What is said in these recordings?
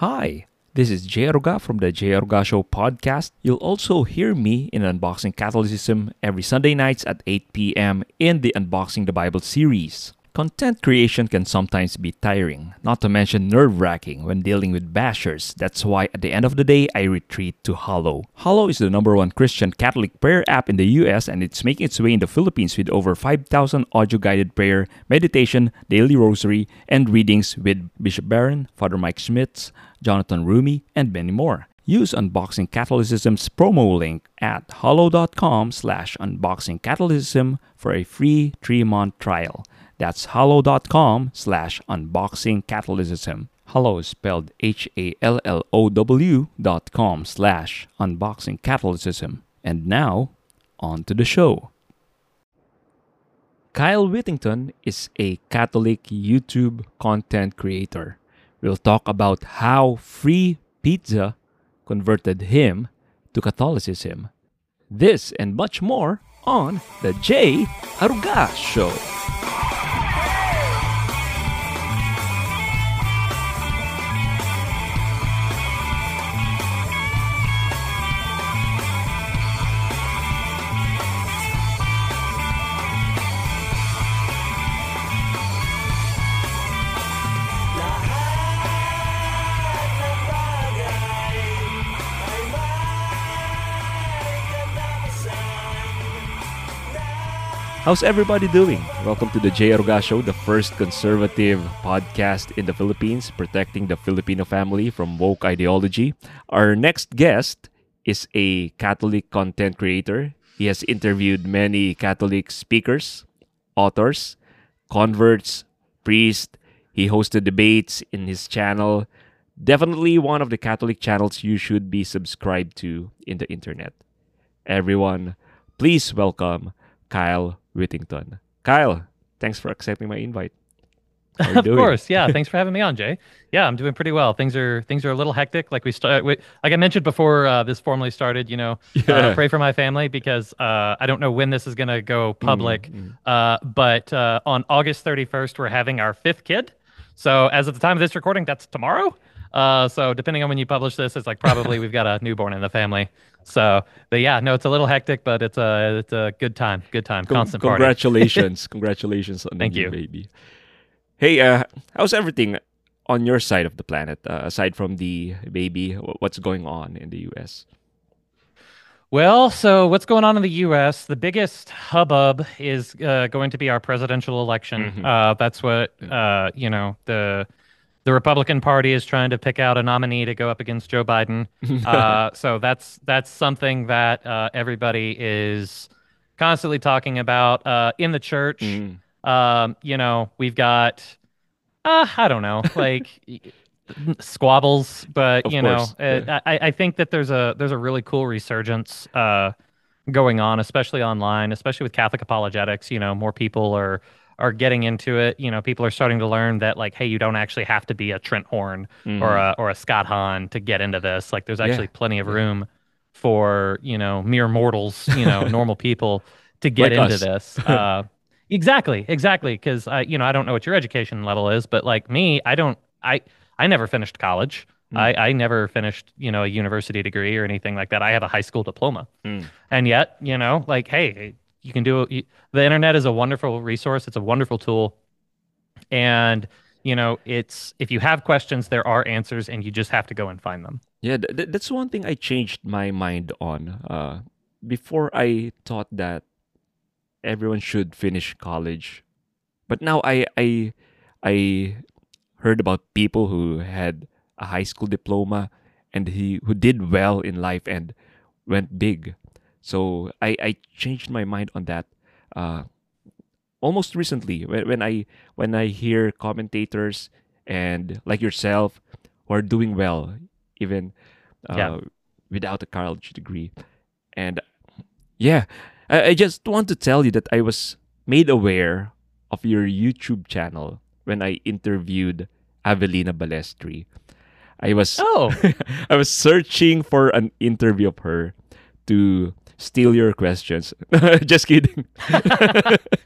Hi, this is Jay Aruga from the Jay Aruga Show podcast. You'll also hear me in Unboxing Catholicism every Sunday nights at 8 p.m. in the Unboxing the Bible series. Content creation can sometimes be tiring, not to mention nerve wracking when dealing with bashers. That's why at the end of the day, I retreat to Hallow. Hallow is the number one Christian Catholic prayer app in the US and it's making its way in the Philippines with over 5,000 audio guided prayer, meditation, daily rosary, and readings with Bishop Barron, Father Mike Schmitz, Jonathan Roumie, and many more. Use Unboxing Catholicism's promo link at hallow.com slash unboxingcatholicism for a free three-month trial. That's hallow.com slash unboxing Catholicism. Hallow is spelled H-A-L-L-O-W dot com slash unboxing Catholicism. And now, on to the show. Kyle Whittington is a Catholic YouTube content creator. We'll talk about how free pizza converted him to Catholicism. This and much more on The Jay Aruga Show. How's everybody doing? Welcome to the Jay Aruga Show, the first conservative podcast in the Philippines, protecting the Filipino family from woke ideology. Our next guest is a Catholic content creator. He has interviewed many Catholic speakers, authors, converts, priests. He hosted debates in his channel. Definitely one of the Catholic channels you should be subscribed to in the internet. Everyone, please welcome Kyle Whittington. Kyle, thanks for accepting my invite. Of doing? course, yeah. Thanks for having me on, Jay. Yeah, I'm doing pretty well. Things are things are a little hectic. Like we start, like I mentioned before, uh, this formally started. You know, Yeah. uh, pray for my family because uh, I don't know when this is gonna go public. mm. Uh, but uh, on August 31st, we're having our fifth kid. So as of the time of this recording, that's tomorrow. Uh, so depending on when you publish this, it's like probably we've got a newborn in the family. So, but yeah, no, it's a little hectic, but it's a it's a good time, good time, Con- constant party. congratulations, congratulations on Thank the new you. baby. Hey, uh, how's everything on your side of the planet? Uh, aside from the baby, what's going on in the U.S.? Well, so what's going on in the U.S.? The biggest hubbub is uh, going to be our presidential election. Mhm. Uh, that's what uh, you know. the The Republican Party is trying to pick out a nominee to go up against Joe Biden. uh, so that's that's something that uh, everybody is constantly talking about uh, in the church. Mm. Um, you know, we've got, uh, I don't know, like squabbles, but Of you know, course, uh, yeah. I, I think that there's a there's a really cool resurgence uh, going on, especially online, especially with Catholic apologetics. You know, more people are are getting into it. You know, people are starting to learn that like, hey, you don't actually have to be a Trent Horn or Mhm. a or a Scott Hahn to get into this. Like, there's Yeah, actually plenty of room for you know mere mortals, you know, normal people to get Like into us. this. Uh, exactly, exactly. Because I, you know, I don't know what your education level is, but like me, I don't, I, I never finished college. Mm. I, I never finished, you know, a university degree or anything like that. I have a high school diploma, Mm. and yet, you know, like, hey, you can do you, the internet is a wonderful resource. It's a wonderful tool, and you know, it's if you have questions, there are answers, and you just have to go and find them. Yeah, th- th- that's one thing I changed my mind on. Uh, before I thought that everyone should finish college, but now I I I heard about people who had a high school diploma and he who did well in life and went big. So I I changed my mind on that. Uh, almost recently when, when I when I hear commentators and like yourself who are doing well even uh, Yeah. without a college degree. And yeah, I, I just want to tell you that I was made aware of your YouTube channel when I interviewed Avellina Balestri. I was Oh, I was searching for an interview of her to steal your questions. Just kidding.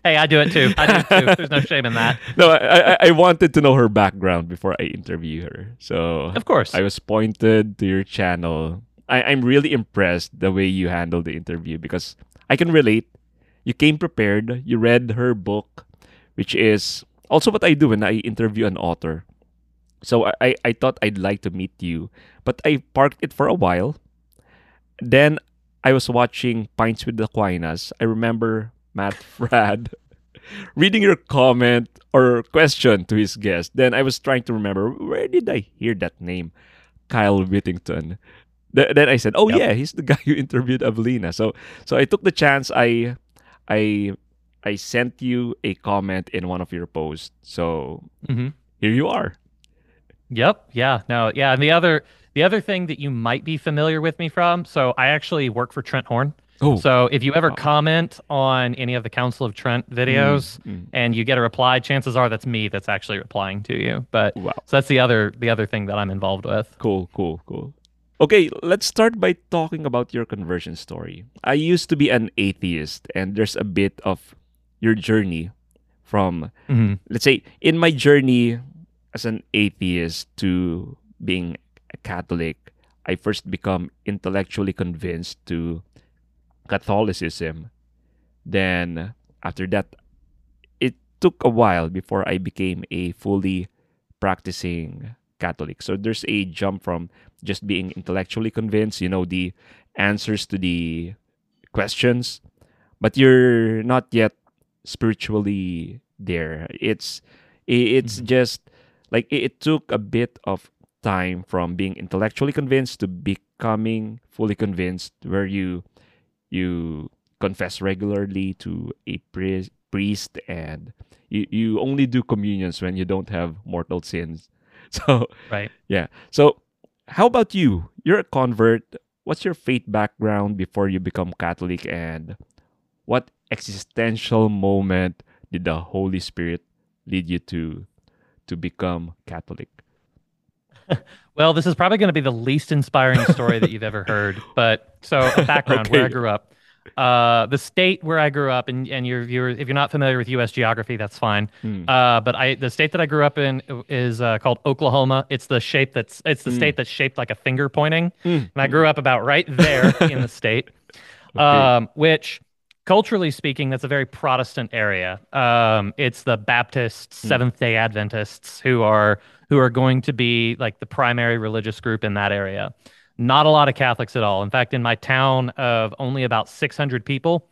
hey, I do it too. I do it too. There's no shame in that. No, I, I, I wanted to know her background before I interview her. So Of course. I was pointed to your channel. I, I'm really impressed the way you handled the interview because I can relate. You came prepared. You read her book, which is also what I do when I interview an author. So I, I, I thought I'd like to meet you, but I parked it for a while. Then I was watching Pints with the Aquinas. I remember Matt Fradd reading your comment or question to his guest. Then I was trying to remember where did I hear that name, Kyle Whittington. Th- then I said, "Oh Yep. yeah, he's the guy who interviewed Evelina." So so I took the chance. I I I sent you a comment in one of your posts. So hmm here you are. Yep. Yeah. No. Yeah. And the other the other thing that you might be familiar with me from. So I actually work for Trent Horn. Oh, So if you ever Wow. comment on any of the Council of Trent videos mm. and you get a reply, chances are that's me that's actually replying to you. But wow. so that's the other the other thing that I'm involved with. Cool, cool, cool. Okay, let's start by talking about your conversion story. I used to be an atheist, and there's a bit of your journey from, hmm let's say, in my journey as an atheist to being a Catholic, I first become intellectually convinced to Catholicism. Then, after that, it took a while before I became a fully practicing Catholic. So there's a jump from just being intellectually convinced, you know, the answers to the questions, but you're not yet spiritually there. It's it's Mhm. just like it took a bit of time from being intellectually convinced to becoming fully convinced where you you confess regularly to a priest priest and you, you only do communions when you don't have mortal sins. So Right. yeah. So how about you? You're a convert. What's your faith background before you become catholic? And what existential moment did the holy spirit lead you to to become catholic Well, this is probably going to be the least inspiring story that you've ever heard. But so a background where I grew up. Uh, the state where I grew up, and, and you're, you're, if you're not familiar with U.S. geography, that's fine. Hmm. Uh, but I, the state that I grew up in is uh, called Oklahoma. It's the shape that's, it's the Mm. state that's shaped like a finger pointing. Mm. And I grew up about right there in the state, Okay. um, which culturally speaking, that's a very Protestant area. Um, it's the Baptists, Hmm. Seventh Day Adventists who are who are going to be like the primary religious group in that area. Not a lot of Catholics at all. In fact, in my town of only about 600 people,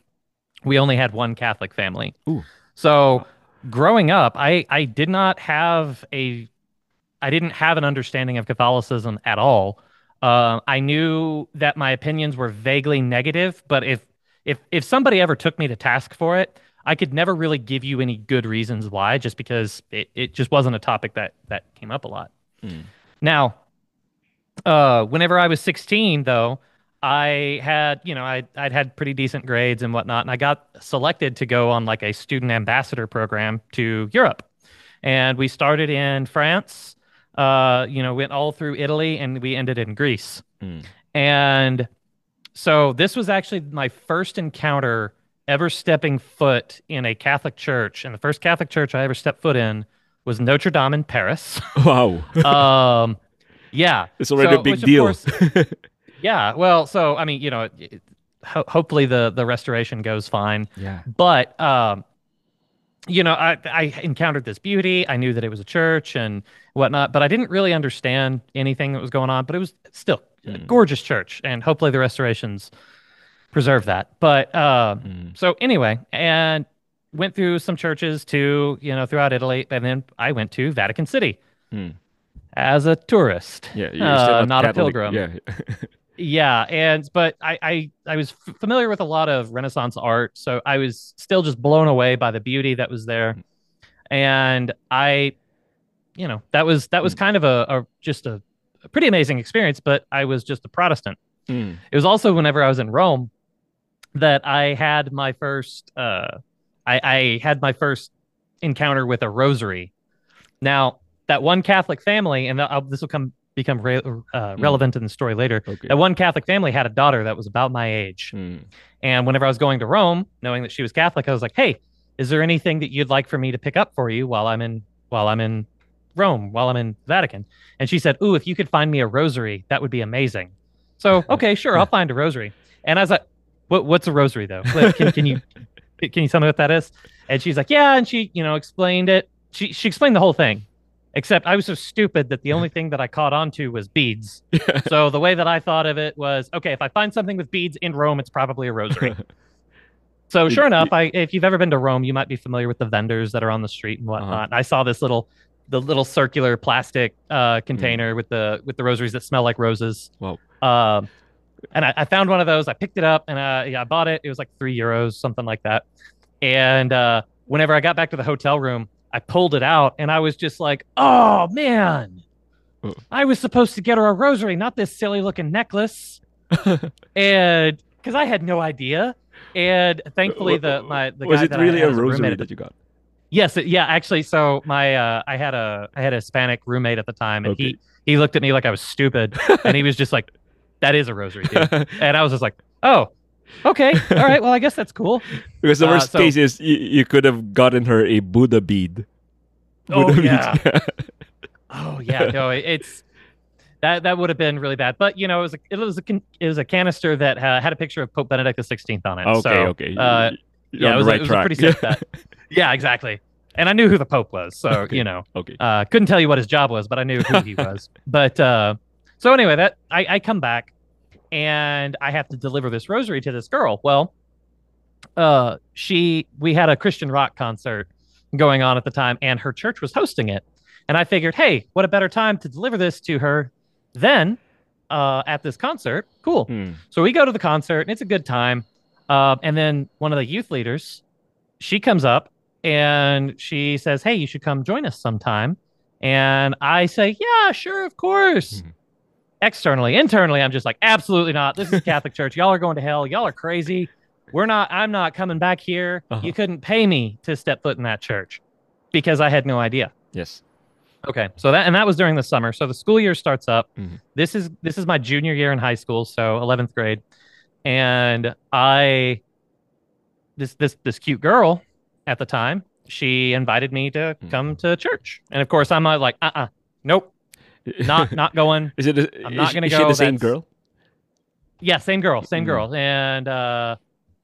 we only had one Catholic family. Ooh. So growing up, I I did not have a I didn't have an understanding of Catholicism at all. Uh, I knew that my opinions were vaguely negative, but if if if somebody ever took me to task for it, I could never really give you any good reasons why, just because it, it just wasn't a topic that that came up a lot. Mm. Now, uh, whenever I was 16, though, I had, you know, I I'd had pretty decent grades and whatnot, and I got selected to go on like a student ambassador program to Europe, and we started in France, uh, you know, went all through Italy, and we ended in Greece, Mm. and so this was actually my first encounter ever stepping foot in a Catholic church, and the first Catholic church I ever stepped foot in was Notre Dame in Paris. wow um, yeah, it's already so- a big deal course- yeah. Well, so I mean, you know, it, it- ho- hopefully the the restoration goes fine, yeah but um, you know, I I encountered this beauty. I knew that it was a church and whatnot, but I didn't really understand anything that was going on. But it was still Mm. gorgeous church, and hopefully the restorations preserve that. But um, Mm. so anyway, and went through some churches too, you know, throughout Italy, and then I went to Vatican City Mm. as a tourist. yeah you're Uh, still not a pilgrim. yeah Yeah, and but I I I was f- familiar with a lot of Renaissance art, so I was still just blown away by the beauty that was there, and I, you know, that was that was Mm. kind of a, a just a, a pretty amazing experience. But I was just a Protestant. Mm. It was also whenever I was in Rome that I had my first uh I, I had my first encounter with a rosary. Now, that one Catholic family, and I'll, this will come become re- uh, relevant in the story later. Okay. That one Catholic family had a daughter that was about my age. Mm. And whenever I was going to Rome, knowing that she was Catholic, I was like, "Hey, is there anything that you'd like for me to pick up for you while I'm in while I'm in Rome, while I'm in Vatican?" And she said, "Ooh, if you could find me a rosary, that would be amazing." So, okay, sure, I'll find a rosary. And I was like, "What what's a rosary though? Like, Can, can you can you tell me what that is?" And she's like, "Yeah," and she, you know, explained it. She she explained the whole thing. Except I was so stupid that the only thing that I caught on to was beads. so the way that I thought of it was, okay, if I find something with beads in Rome, it's probably a rosary. So sure enough, I if you've ever been to Rome, you might be familiar with the vendors that are on the street and uh-huh. whatnot. I saw this little the little circular plastic uh, container with the with the rosaries that smell like roses. Wow. Um, and I, I found one of those. I picked it up and uh, yeah, I bought it. It was like three euros, something like that. And uh, whenever I got back to the hotel room, I pulled it out and I was just like, "Oh man, Oh. I was supposed to get her a rosary, not this silly looking necklace." and because I had no idea. And thankfully, the my the was it I really a rosary that you got? Yes, yeah, actually. So my uh, I had a I had a Hispanic roommate at the time, and Okay. he he looked at me like I was stupid, and he was just like, "That is a rosary, dude." and I was just like, "Oh, okay, all right. Well, I guess that's cool." because the Uh, worst so- case is you, you could have gotten her a Buddha bead. Oh, yeah. beads. Oh yeah, no, it- it's that that would have been really bad. But you know, it was a, it was a it was a canister that uh, had a picture of Pope Benedict XVI on it. okay, so, okay. uh, yeah, it was, the a- it was a pretty safe bet. Yeah, exactly. And I knew who the Pope was, so Okay. you know. okay. Uh, couldn't tell you what his job was, but I knew who he was. But uh, so anyway, that I, I come back and I have to deliver this rosary to this girl. Well, uh, she we had a Christian rock concert going on at the time, and her church was hosting it. And I figured, hey, what a better time to deliver this to her than uh, at this concert. Cool. Hmm. So we go to the concert, and it's a good time. Um, and then one of the youth leaders, she comes up and she says, "Hey, you should come join us sometime." And I say, "Yeah, sure, of course." Mhm. Externally, internally, I'm just like, "Absolutely not. This is Catholic Church. Y'all are going to hell. Y'all are crazy. We're not. I'm not coming back here. Uh-huh. You couldn't pay me to step foot in that church because I had no idea." Yes. Okay, so that and that was during the summer. So the school year starts up. Mhm. This is this is my junior year in high school, so 11th grade, and I this this this cute girl at the time. She invited me to Mhm. come to church, and of course I'm like, uh, uh nope, not not going. Is it? I'm not gonna is she go, the same that's- girl? Yeah, same girl, same Mhm. girl, and uh,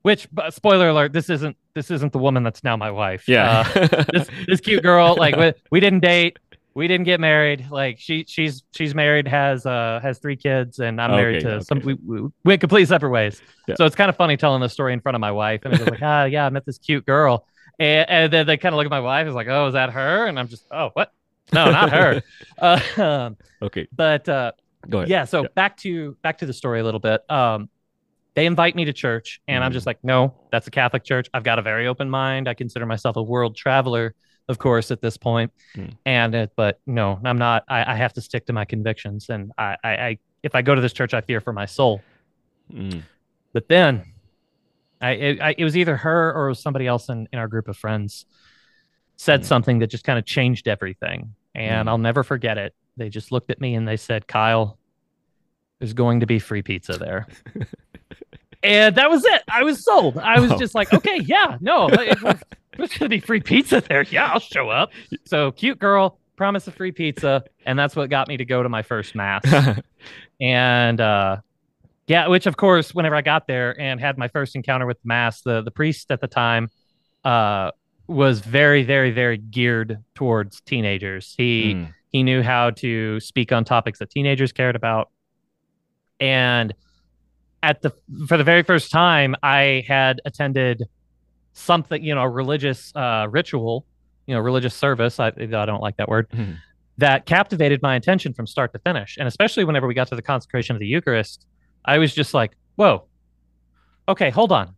which spoiler alert, this isn't this isn't the woman that's now my wife. Yeah. Uh, this this cute girl like we, we didn't date we didn't get married like she she's she's married has uh has three kids and i'm married to some okay. we, we we went completely separate ways Yeah. so it's kind of funny telling the story in front of my wife and it's like ah yeah i met this cute girl and, and then they kind of look at my wife it's like oh is that her and i'm just oh what no not her uh, um, okay. but uh Go ahead. yeah so Yeah. back to back to the story a little bit um they invite me to church and i'm Mhm. just like no that's a catholic church i've got a very open mind i consider myself a world traveler of course at this point Mm. and it, but no i'm not I, I have to stick to my convictions and I, I i if i go to this church i fear for my soul Mm. but then I it, I it was either her or somebody else in, in our group of friends said Mm. something that just kind of changed everything. And Mm. I'll never forget it. They just looked at me and they said, Kyle, there's going to be free pizza there. and that was it. I was sold. I was Wow. just like, okay, yeah, no, there's going to be free pizza there. Yeah, I'll show up. So cute girl, promise of free pizza. And that's what got me to go to my first mass and uh yeah which of course whenever i got there and had my first encounter with the mass the the priest at the time uh was very very very geared towards teenagers he Mm. he knew how to speak on topics that teenagers cared about and at the for the very first time i had attended something you know a religious uh ritual you know religious service i, I don't like that word Mm. that captivated my attention from start to finish. And especially whenever we got to the consecration of the Eucharist, I was just like, whoa, okay, hold on.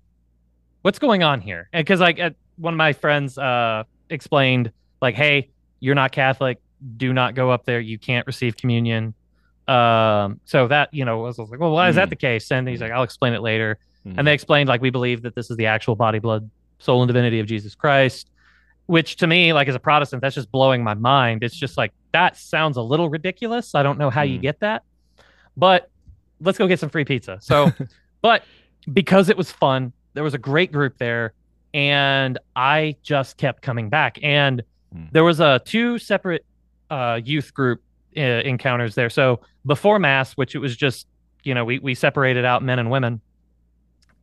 What's going on here? And because like uh, one of my friends uh, explained, like, hey, you're not Catholic. Do not go up there. You can't receive communion. Um, so that, you know, I was like, well, why is that Mm. the case? And he's like, I'll explain it later. Mm. And they explained, like, we believe that this is the actual body, blood, soul, and divinity of Jesus Christ. which to me, like as a Protestant, that's just blowing my mind. It's just like that sounds a little ridiculous. I don't know how you Mm. get that, but let's go get some free pizza. So, but because it was fun, there was a great group there, and I just kept coming back. And Mm. there was a two separate uh, youth group uh, encounters there. So before mass, which it was just you know we we separated out men and women,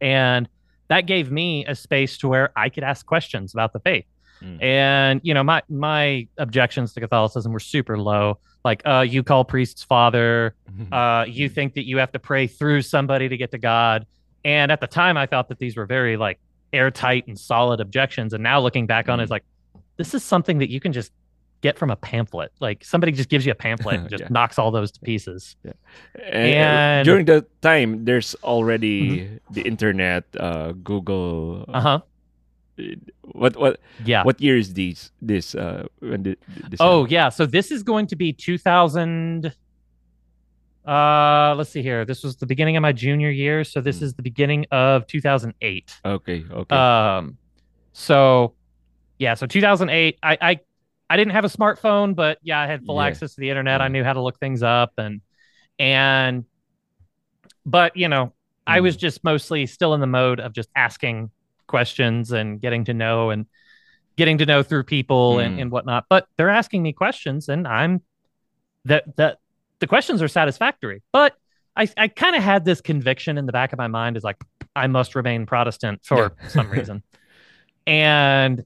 and that gave me a space to where I could ask questions about the faith. Mm. And you know, my my objections to Catholicism were super low. Like, uh, you call priests father. Uh, you think that you have to pray through somebody to get to God. And at the time, I thought that these were very like airtight and solid objections. And now looking back on it, it's like this is something that you can just get from a pamphlet. Like somebody just gives you a pamphlet and just Yeah. knocks all those to pieces. And, And- during the time, there's already Mm-hmm. the internet, uh, Google. Uh huh. What what Yeah. what year is these? This uh when did this? Oh happened? yeah, so this is going to be 2000 uh let's see here. This was the beginning of my junior year, so this Hmm. is the beginning of 2008. okay, okay. Um so yeah, so 2008 I I I didn't have a smartphone, but yeah, I had full Yeah. access to the internet. I knew how to look things up and and but you know, I was Mm. just mostly still in the mode of just asking questions and getting to know and getting to know through people and, Mm. and whatnot. But they're asking me questions and I'm that that the questions are satisfactory. But I, I kind of had this conviction in the back of my mind is like I must remain Protestant for Yeah. some reason. And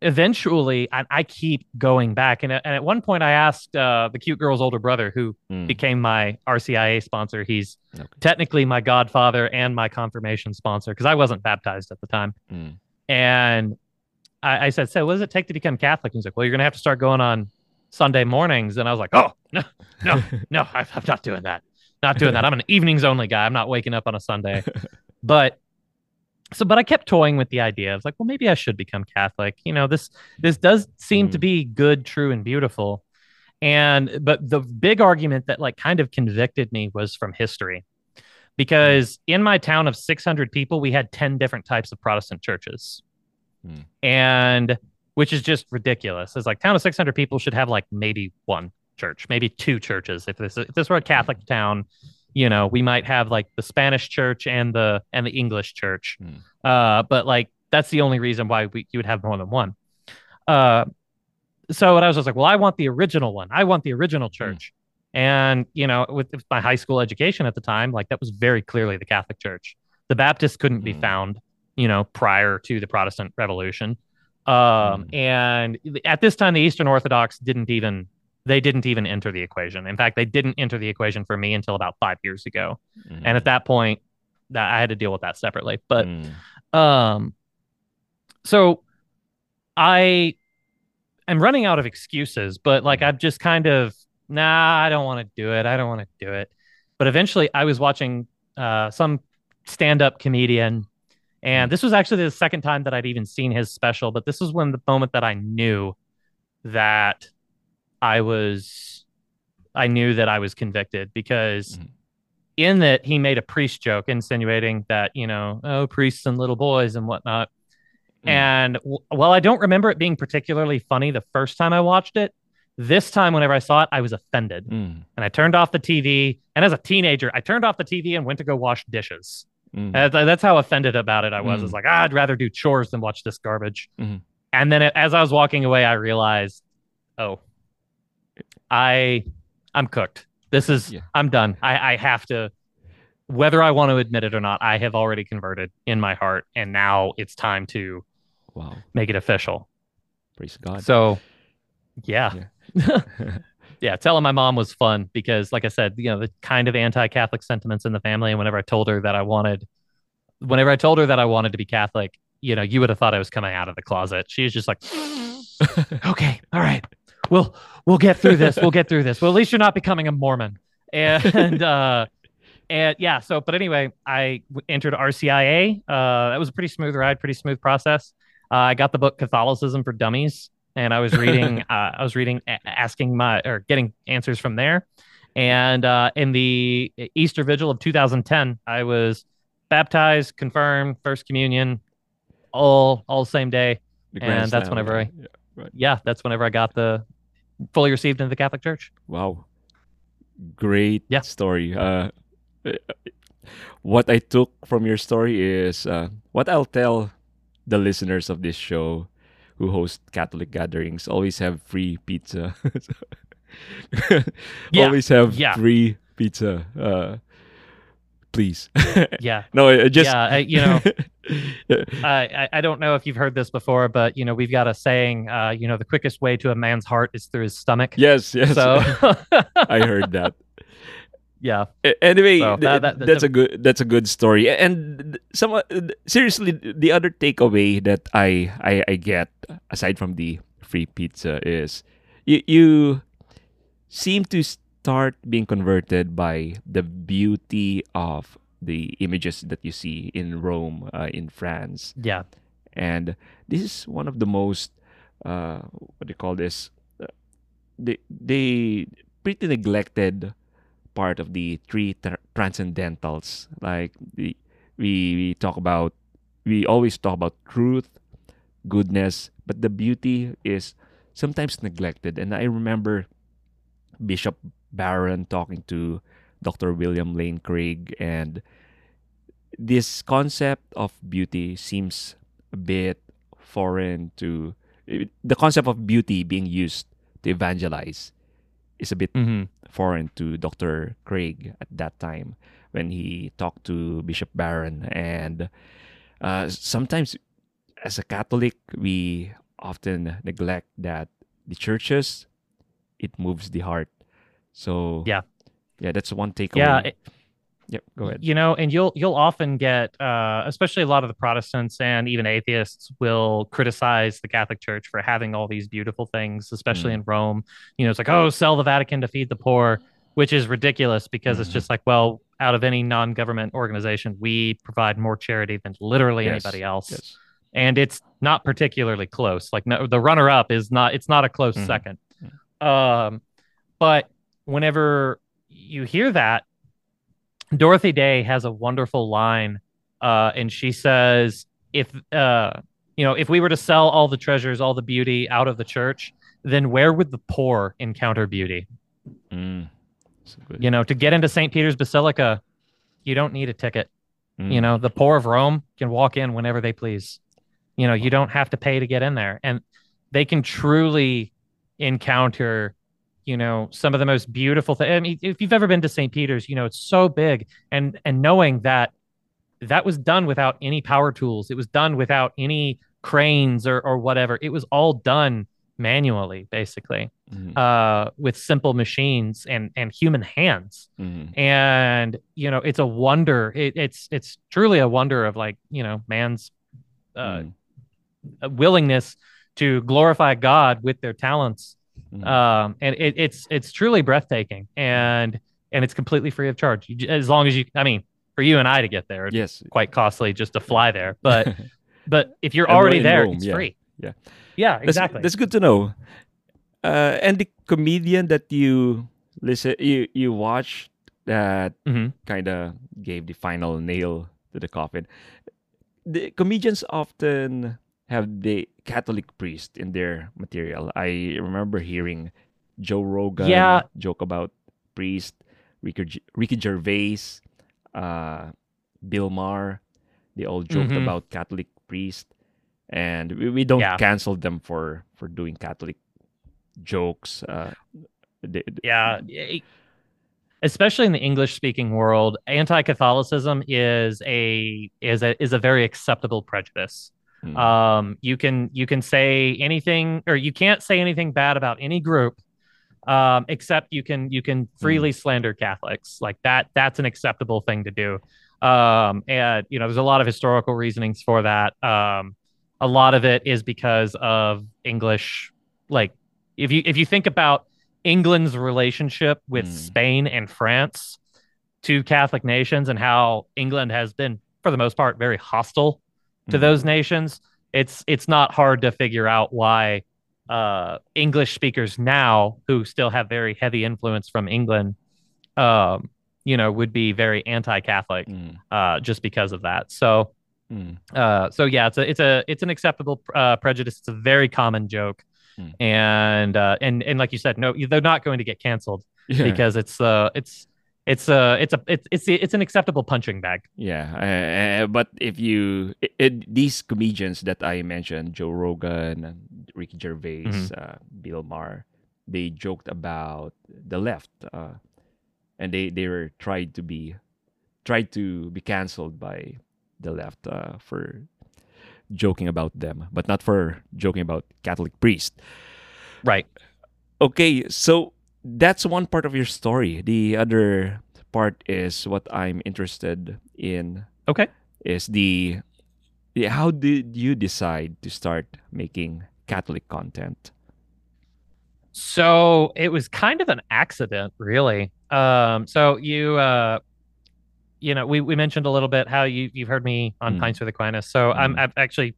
eventually I, I keep going back. And, at- and at one point I asked uh, the cute girl's older brother who Mm. became my RCIA sponsor. He's Okay. technically my godfather and my confirmation sponsor because I wasn't baptized at the time. Mm. And I, I said, So, what does it take to become Catholic? He's like, Well, you're going to have to start going on Sunday mornings. And I was like, Oh, no, no, no, I'm not doing that. Not doing that. I'm an evenings only guy. I'm not waking up on a Sunday. But so, but I kept toying with the idea. I was like, well, maybe I should become Catholic. You know, this this does seem to Mm. be good, true, and beautiful. And but the big argument that like kind of convicted me was from history. Because in my town of 600 people, we had 10 different types of Protestant churches. Mm. And which is just ridiculous. It's like town of 600 people should have like maybe one church, maybe two churches. If this if this were a Catholic town, you know, we might have like the Spanish church and the and the English church. Hmm. Uh, but like that's the only reason why we you would have more than one. Uh, so what I was just like, well, I want the original one. I want the original church. And you know, with, with my high school education at the time, like that was very clearly the Catholic Church. The Baptists couldn't be Hmm. found, you know, prior to the Protestant Revolution. Um, Hmm. and at this time, the Eastern Orthodox didn't even they didn't even enter the equation. In fact, they didn't enter the equation for me until about five years ago. Mm. And at that point, that I had to deal with that separately. But Mm. um, so I am running out of excuses, but like I've just kind of nah, I don't want to do it. I don't want to do it. But eventually, I was watching uh, some stand-up comedian, and this was actually the second time that I'd even seen his special. But this was when the moment that I knew that I was, I knew that I was convicted because Mhm. in that he made a priest joke insinuating that you know oh priests and little boys and whatnot Mm. and w- while i don't remember it being particularly funny the first time i watched it this time whenever i saw it i was offended Mm. and i turned off the tv and as a teenager i turned off the tv and went to go wash dishes Mm. that's how offended about it i was Mm. it's like "Ah, i'd rather do chores than watch this garbage Mhm. and then it, as i was walking away i realized oh i i'm cooked. This is Yeah. i'm done. I i have to whether i want to admit it or not i have already converted in my heart and now it's time to Wow. make it official. Praise God. so yeah. Yeah. Telling my mom was fun because like i said you know the kind of anti-catholic sentiments in the family and whenever i told her that i wanted whenever i told her that i wanted to be catholic you know you would have thought i was coming out of the closet. She was just like okay all right we'll we'll get through this. We'll get through this. Well at least you're not becoming a mormon. And uh and yeah so but anyway i w- entered rcia uh that was a pretty smooth ride pretty smooth process. Uh, i got the book catholicism for dummies and i was reading uh, i was reading a- asking my or getting answers from there. And uh in the easter vigil of 2010 i was baptized confirmed first communion all all same day. And that's whenever. I Yeah, right. yeah, that's whenever I got the fully received into the Catholic Church. Wow. Great Yeah. story. Uh, what I took from your story is uh, what I'll tell the listeners of this show who host Catholic gatherings always have free pizza. Yeah, Always have yeah. free pizza. Uh, please. Yeah, no, I just. yeah. I, you know, I, I I don't know if you've heard this before, but you know, we've got a saying. Uh, you know, the quickest way to a man's heart is through his stomach. yes, yes. So I heard that. yeah, anyway So, th- that- that- that's a good that's a good story and some uh, seriously the other takeaway that I, I i get aside from the free pizza is you you seem to start being converted by the beauty of the images that you see in rome uh, in france. Yeah, and this is one of the most uh, what do you call this? Uh, they they pretty neglected part of the three tra- transcendentals. Like the we, we talk about we always talk about truth goodness but the beauty is sometimes neglected. And i remember bishop barron talking to dr william lane craig and this concept of beauty seems a bit foreign to the concept of beauty being used to evangelize is a bit hmm foreign to Dr. Craig at that time when he talked to Bishop Barron and uh, sometimes as a Catholic we often neglect that the churches it moves the heart so Yeah. yeah that's one takeaway yeah. it- yep go ahead you know and you'll you'll often get uh, especially a lot of the protestants and even atheists will criticize the catholic church for having all these beautiful things especially Mm. in rome you know it's like oh sell the vatican to feed the poor which is ridiculous because it's Mhm. just like well out of any non-government organization we provide more charity than literally Yes, anybody else yes and it's not particularly close. Like no, the runner up is not. It's not a close Mhm. second. Um, but whenever you hear that, Dorothy Day has a wonderful line, uh, and she says, "If uh, you know, if we were to sell all the treasures, all the beauty out of the church, then where would the poor encounter beauty? Mm. Good. You know, to get into St. Peter's Basilica, you don't need a ticket. Mm. You know, the poor of Rome can walk in whenever they please. You know, you don't have to pay to get in there. And they can truly encounter, you know, some of the most beautiful things. I mean, if you've ever been to St. Peter's, you know, it's so big. And and knowing that that was done without any power tools, it was done without any cranes or or whatever. It was all done manually, basically, Mhm. uh, with simple machines and and human hands Mhm. and you know it's a wonder it, it's it's truly a wonder of like you know man's uh, Mm. willingness to glorify god with their talents Mhm. um and it, it's it's truly breathtaking and and it's completely free of charge you, as long as you i mean for you and i to get there it's yes quite costly just to fly there but but if you're already there Rome, it's yeah, free yeah. yeah That's- exactly That's, good to know. Uh, and the comedian that you listen, you you watch that Mhm. kind of gave the final nail to the coffin. The comedians often have the Catholic priest in their material. I remember hearing Joe Rogan Yeah. joke about priest, Ricky, Ricky Gervais, uh, Bill Maher. They all joked Mhm. about Catholic priest, and we, we don't Yeah. cancel them for for doing Catholic jokes. Uh, they, yeah especially in the english speaking world anti-catholicism is a is a is a very acceptable prejudice Mm. um you can you can say anything or you can't say anything bad about any group um except you can you can freely slander catholics like that that's an acceptable thing to do um and you know there's a lot of historical reasonings for that um a lot of it is because of english like if you if you think about England's relationship with Mm. Spain and France, two Catholic nations, and how England has been, for the most part, very hostile to Mm. those nations. It's it's not hard to figure out why uh, English speakers now, who still have very heavy influence from England, um, you know, would be very anti-Catholic Mm. uh, just because of that. So, Mm. Uh, so yeah, it's a it's a it's an acceptable uh, prejudice. It's a very common joke, Hmm. and uh, and and like you said, no, they're not going to get canceled Yeah. because it's uh it's it's uh it's a it's it's it's an acceptable punching bag. Yeah, uh, but if you it, it- these comedians that I mentioned, Joe Rogan, Ricky Gervais, Mhm. uh, Bill Maher, they joked about the left, uh, and they they were tried to be tried to be canceled by the left uh, for joking about them, but not for joking about Catholic priest. Right. Okay, so that's one part of your story. The other part is what I'm interested in Okay. is the yeah, how did you decide to start making Catholic content? So it was kind of an accident, really. Um, so you, uh, you know, we, we mentioned a little bit how you you've heard me on Mm. Pints for the Aquinas. So I'm, Mm. I'm actually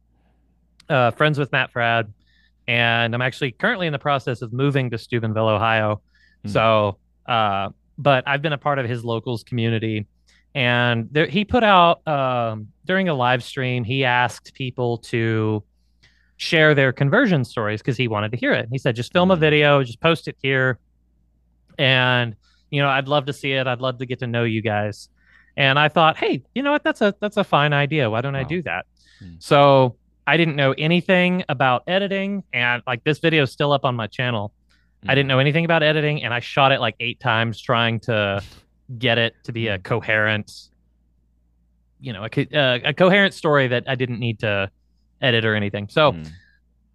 uh, friends with Matt Fradd, and I'm actually currently in the process of moving to Steubenville, Ohio. Mm. So, uh, but I've been a part of his locals community, and there, he put out um, during a live stream. He asked people to share their conversion stories because he wanted to hear it. He said, just film a Mhm. video, just post it here. And, you know, I'd love to see it. I'd love to get to know you guys. And I thought, hey, you know what? That's a that's a fine idea. Why don't I do that? Mm. So I didn't know anything about editing, and like this video is still up on my channel. I Mm. didn't know anything about editing, and I shot it like eight times trying to get it to be a Mm. coherent, you know, a, co- uh, a coherent story that I didn't need to edit or anything. So Mm.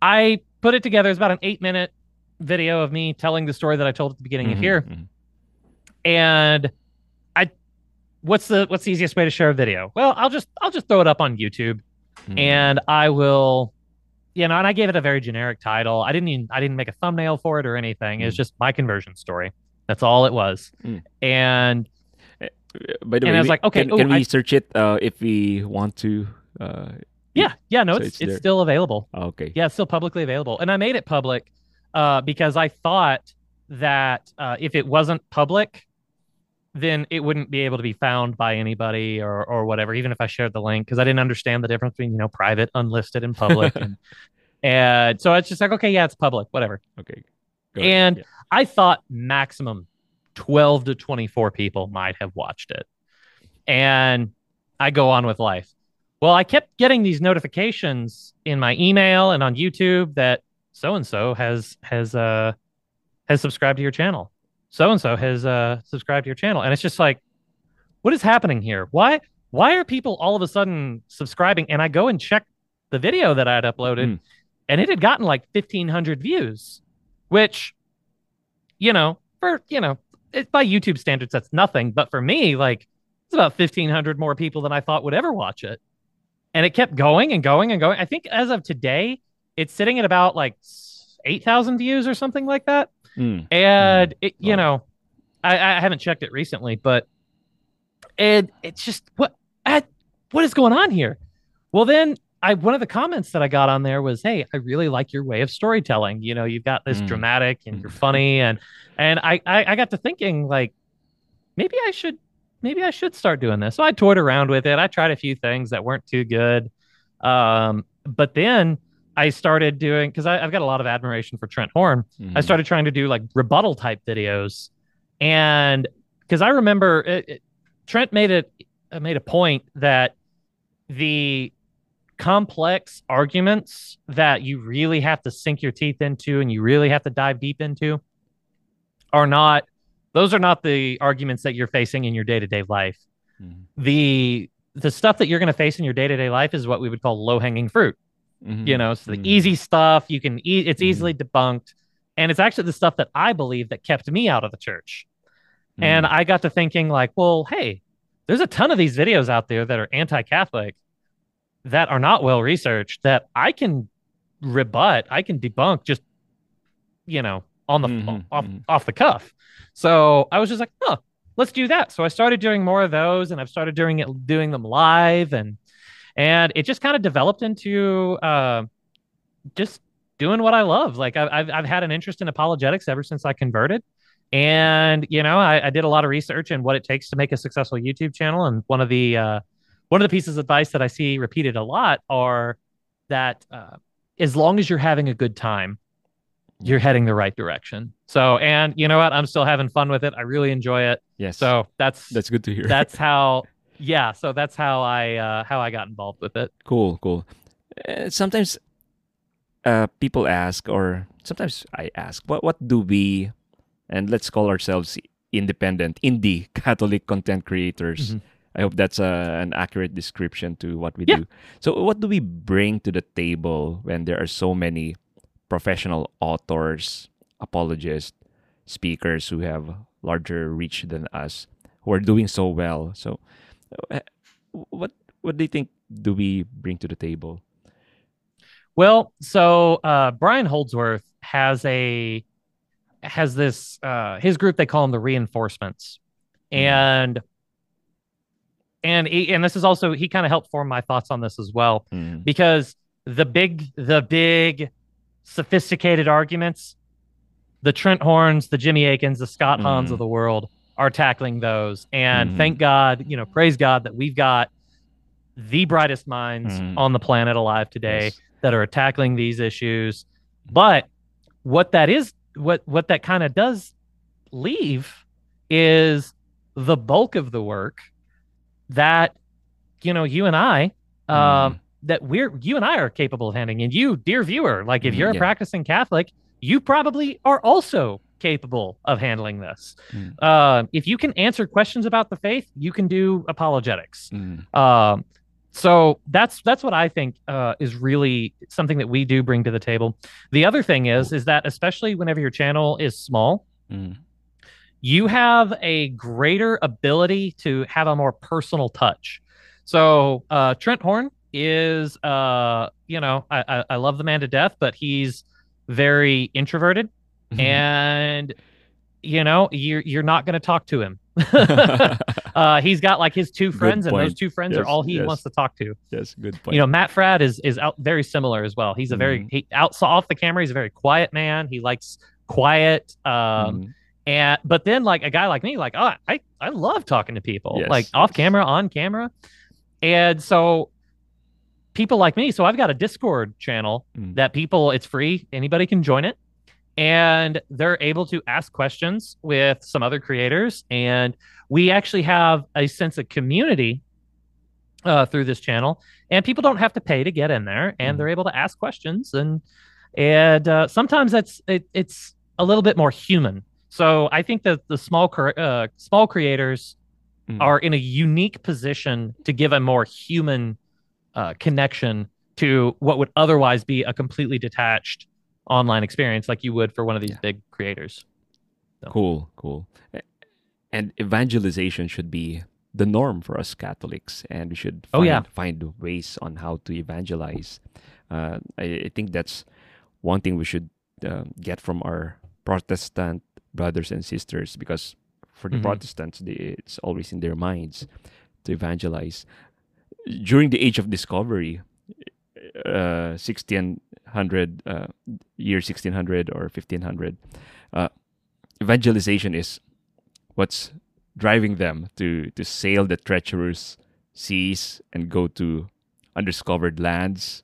I put it together. It's about an eight minute video of me telling the story that I told at the beginning of Mhm, here. mhm. And I, what's the what's the easiest way to share a video? Well, I'll just I'll just throw it up on YouTube, Mhm. and I will, you know, and I gave it a very generic title. I didn't even I didn't make a thumbnail for it or anything. It's Mm. just my conversion story. That's all it was. Mm. And Uh, By the and way, I was like, okay, can, oh, can we I- search it uh, if we want to? Uh, yeah, yeah, no, So it's it's it's still available. okay. Yeah, it's still publicly available. And I made it public uh, because I thought that uh, if it wasn't public, then it wouldn't be able to be found by anybody or or whatever, even if I shared the link, because I didn't understand the difference between, you know, private, unlisted, and public. and, and so it's just like, okay, yeah, it's public, whatever. Okay. And Yeah. I thought maximum 12 to 24 people might have watched it. And I go on with life. Well, I kept getting these notifications in my email and on YouTube that so and so has has uh has subscribed to your channel. So and so has uh subscribed to your channel. And it's just like what is happening here? Why why are people all of a sudden subscribing? And I go and check the video that I had uploaded Mm. and it had gotten like 1500 views, which you know, for you know, it, by YouTube standards, that's nothing. But for me, like, it's about 1,500 more people than I thought would ever watch it. And it kept going and going and going. I think as of today, it's sitting at about like 8,000 views or something like that. Mm. And it, you Wow. know, I, I haven't checked it recently, but it it's just what I, what is going on here? Well, then I one of the comments that I got on there was, "Hey, I really like your way of storytelling. You know, you've got this Mm. dramatic and you're Mm. funny." And and I, I I got to thinking like, maybe I should maybe I should start doing this. So I toyed around with it. I tried a few things that weren't too good, um, but then I started doing because I've got a lot of admiration for Trent Horn. I Mhm. started trying to do like rebuttal type videos, and because I remember it, it- Trent made it uh, made a point that the complex arguments that you really have to sink your teeth into and you really have to dive deep into are not those are not the arguments that you're facing in your day-to-day life Mhm. the the stuff that you're going to face in your day-to-day life is what we would call low-hanging fruit Mhm. you know so the Mhm. easy stuff you can e- it's Mhm. easily debunked and it's actually the stuff that i believe that kept me out of the church and Mhm. i got to thinking like well hey there's a ton of these videos out there that are anti-catholic that are not well researched that i can rebut i can debunk just you know on the Mhm, off, mhm. off the cuff so i was just like huh let's do that so i started doing more of those and i've started doing it doing them live and and it just kind of developed into uh, just doing what I love. Like I've, I've had an interest in apologetics ever since I converted, and you know I, I did a lot of research in what it takes to make a successful YouTube channel. And one of the uh, one of the pieces of advice that I see repeated a lot are that uh, as long as you're having a good time, you're heading the right direction. So, and you know what? I'm still having fun with it. I really enjoy it. Yes. So that's that's good to hear. That's how. Yeah. So that's how I uh, how I got involved with it. Cool. Cool. Uh, sometimes uh, people ask, or sometimes I ask, what what do we, and let's call ourselves independent indie Catholic content creators. Mm-hmm. I hope that's uh, an accurate description to what we yeah. do. So, what do we bring to the table when there are so many professional authors, apologists, speakers who have larger reach than us, who are doing so well? So, what what do you think do we bring to the table? Well, so uh, Brian Holdsworth has a has this uh, his group they call them the reinforcements, mm. and and he, and this is also he kind of helped form my thoughts on this as well mm. because the big the big sophisticated arguments, the Trent Horns, the Jimmy Akins, the Scott Hahns mm. of the world are tackling those, and mm. thank God, you know, praise God that we've got the brightest minds mm. on the planet alive today yes. that are tackling these issues. But what that is, what what that kind of does leave is the bulk of the work that you know you and I um mm. that we're you and I are capable of handling and you dear viewer like if you're a practicing Catholic you probably are also capable of handling this mm. uh, if you can answer questions about the faith you can do apologetics mm. um, so that's that's what I think uh, is really something that we do bring to the table. The other thing is is that especially whenever your channel is small, mm you have a greater ability to have a more personal touch. So uh, Trent Horn is, uh, you know, I, I, I love the man to death, but he's very introverted, mm-hmm. and you know, you're you're not going to talk to him. uh, he's got like his two friends, and those two friends yes, are all he yes. wants to talk to. Yes, good point. You know, Matt Fradd is is out very similar as well. He's a very mm. he out off the camera. He's a very quiet man. He likes quiet. Um, mm. And but then like a guy like me, like oh, I I love talking to people, yes, like off camera, on camera, and so people like me. So I've got a Discord channel mm. that people. It's free. Anybody can join it, and they're able to ask questions with some other creators, and we actually have a sense of community uh, through this channel, and people don't have to pay to get in there, and mm. they're able to ask questions, and and uh, sometimes that's it, it's a little bit more human so I think that the small uh, small creators mm. are in a unique position to give a more human uh, connection to what would otherwise be a completely detached online experience, like you would for one of these yeah. big creators. So. Cool, cool. And evangelization should be the norm for us Catholics, and we should find, oh, yeah. find ways on how to evangelize. Uh, I, I, think that's one thing we should uh, get from our Protestant brothers and sisters because for the mm-hmm. Protestants, they, it's always in their minds to evangelize. During the age of discovery, uh, 1600, uh, year 1600 or 1500, uh, evangelization is what's driving them to, to sail the treacherous seas and go to undiscovered lands.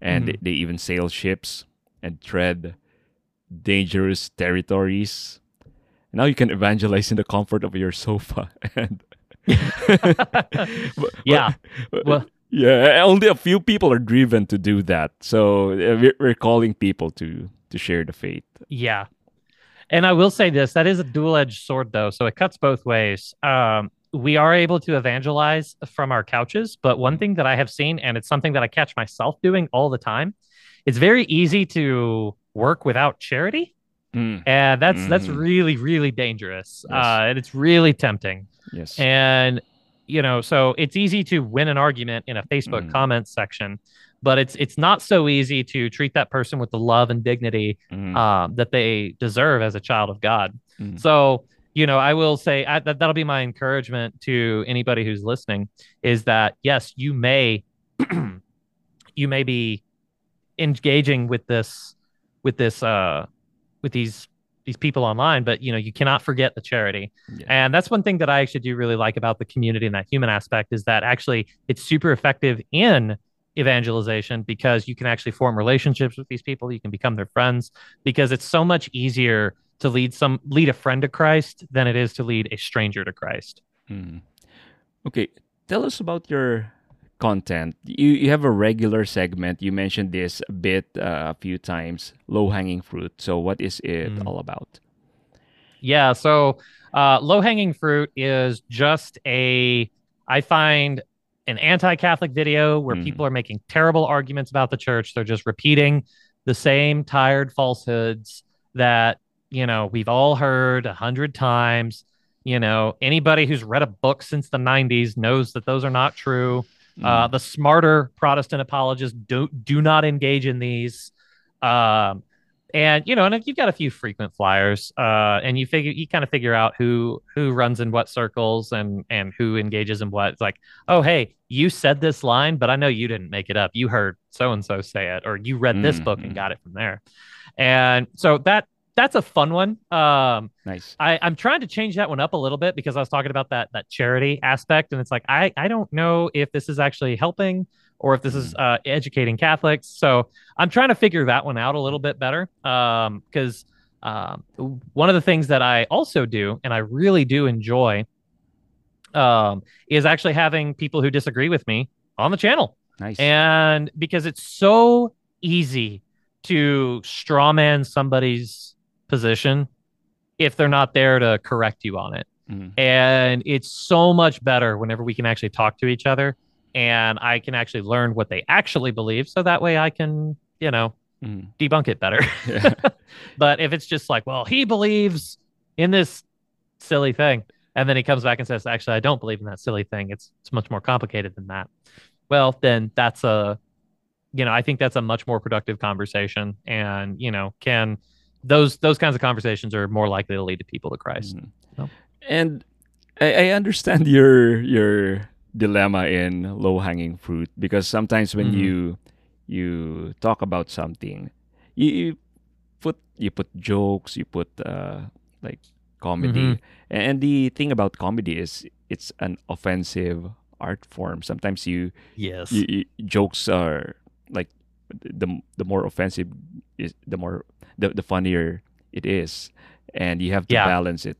And mm-hmm. they, they even sail ships and tread dangerous territories. Now you can evangelize in the comfort of your sofa and but, yeah. But, well, yeah, only a few people are driven to do that. So uh, we're calling people to to share the faith. Yeah. And I will say this, that is a dual-edged sword though, so it cuts both ways. Um, we are able to evangelize from our couches, but one thing that I have seen and it's something that I catch myself doing all the time, it's very easy to work without charity. Mm. And that's mm. that's really really dangerous. Yes. Uh, and it's really tempting. Yes. And you know, so it's easy to win an argument in a Facebook mm. comments section, but it's it's not so easy to treat that person with the love and dignity mm. um, that they deserve as a child of God. Mm. So you know, I will say I, that that'll be my encouragement to anybody who's listening is that yes, you may you may be engaging with this with this uh with these these people online, but you know, you cannot forget the charity. Yeah. And that's one thing that I actually do really like about the community and that human aspect is that actually it's super effective in evangelization because you can actually form relationships with these people, you can become their friends because it's so much easier to lead some lead a friend to Christ than it is to lead a stranger to Christ. Mm. Okay, tell us about your content. You you have a regular segment. You mentioned this a bit uh, a few times. Low hanging fruit. So what is it Mm. all about? Yeah. So uh, low hanging fruit is just a, I find an anti Catholic video where Mhm. people are making terrible arguments about the church. They're just repeating the same tired falsehoods that, you know, we've all heard a hundred times. You know, anybody who's read a book since the 90s knows that those are not true. Uh, Mm. the smarter Protestant apologists do do not engage in these. Um, and you know, and if you've got a few frequent flyers, uh, and you figure you kind of figure out who who runs in what circles and and who engages in what. It's like, oh, hey, you said this line, but I know you didn't make it up. You heard so and so say it, or you read this book and got it from there. And so that that's a fun one. Um, nice. I, I'm trying to change that one up a little bit because I was talking about that that charity aspect, and it's like I I don't know if this is actually helping or if this is uh, educating Catholics. So I'm trying to figure that one out a little bit better because um, one of the things that I also do and I really do enjoy um, is actually having people who disagree with me on the channel. Nice. And because it's so easy to strawman somebody's position if they're not there to correct you on it. Mm. And it's so much better whenever we can actually talk to each other and I can actually learn what they actually believe. So that way I can, you know, Mm. debunk it better. Yeah. but if it's just like, well, he believes in this silly thing, and then he comes back and says, actually, I don't believe in that silly thing. It's it's much more complicated than that. Well, then that's a, you know, I think that's a much more productive conversation, and you know, can those those kinds of conversations are more likely to lead to people to Christ. Mhm. So. And I, I understand your your dilemma in low hanging fruit because sometimes when Mhm. you you talk about something, you, you put you put jokes, you put uh, like comedy, Mhm. and the thing about comedy is it's an offensive art form. Sometimes you, Yes. you, you jokes are like the the more offensive is the more the, the funnier it is, and you have to Yeah. balance it.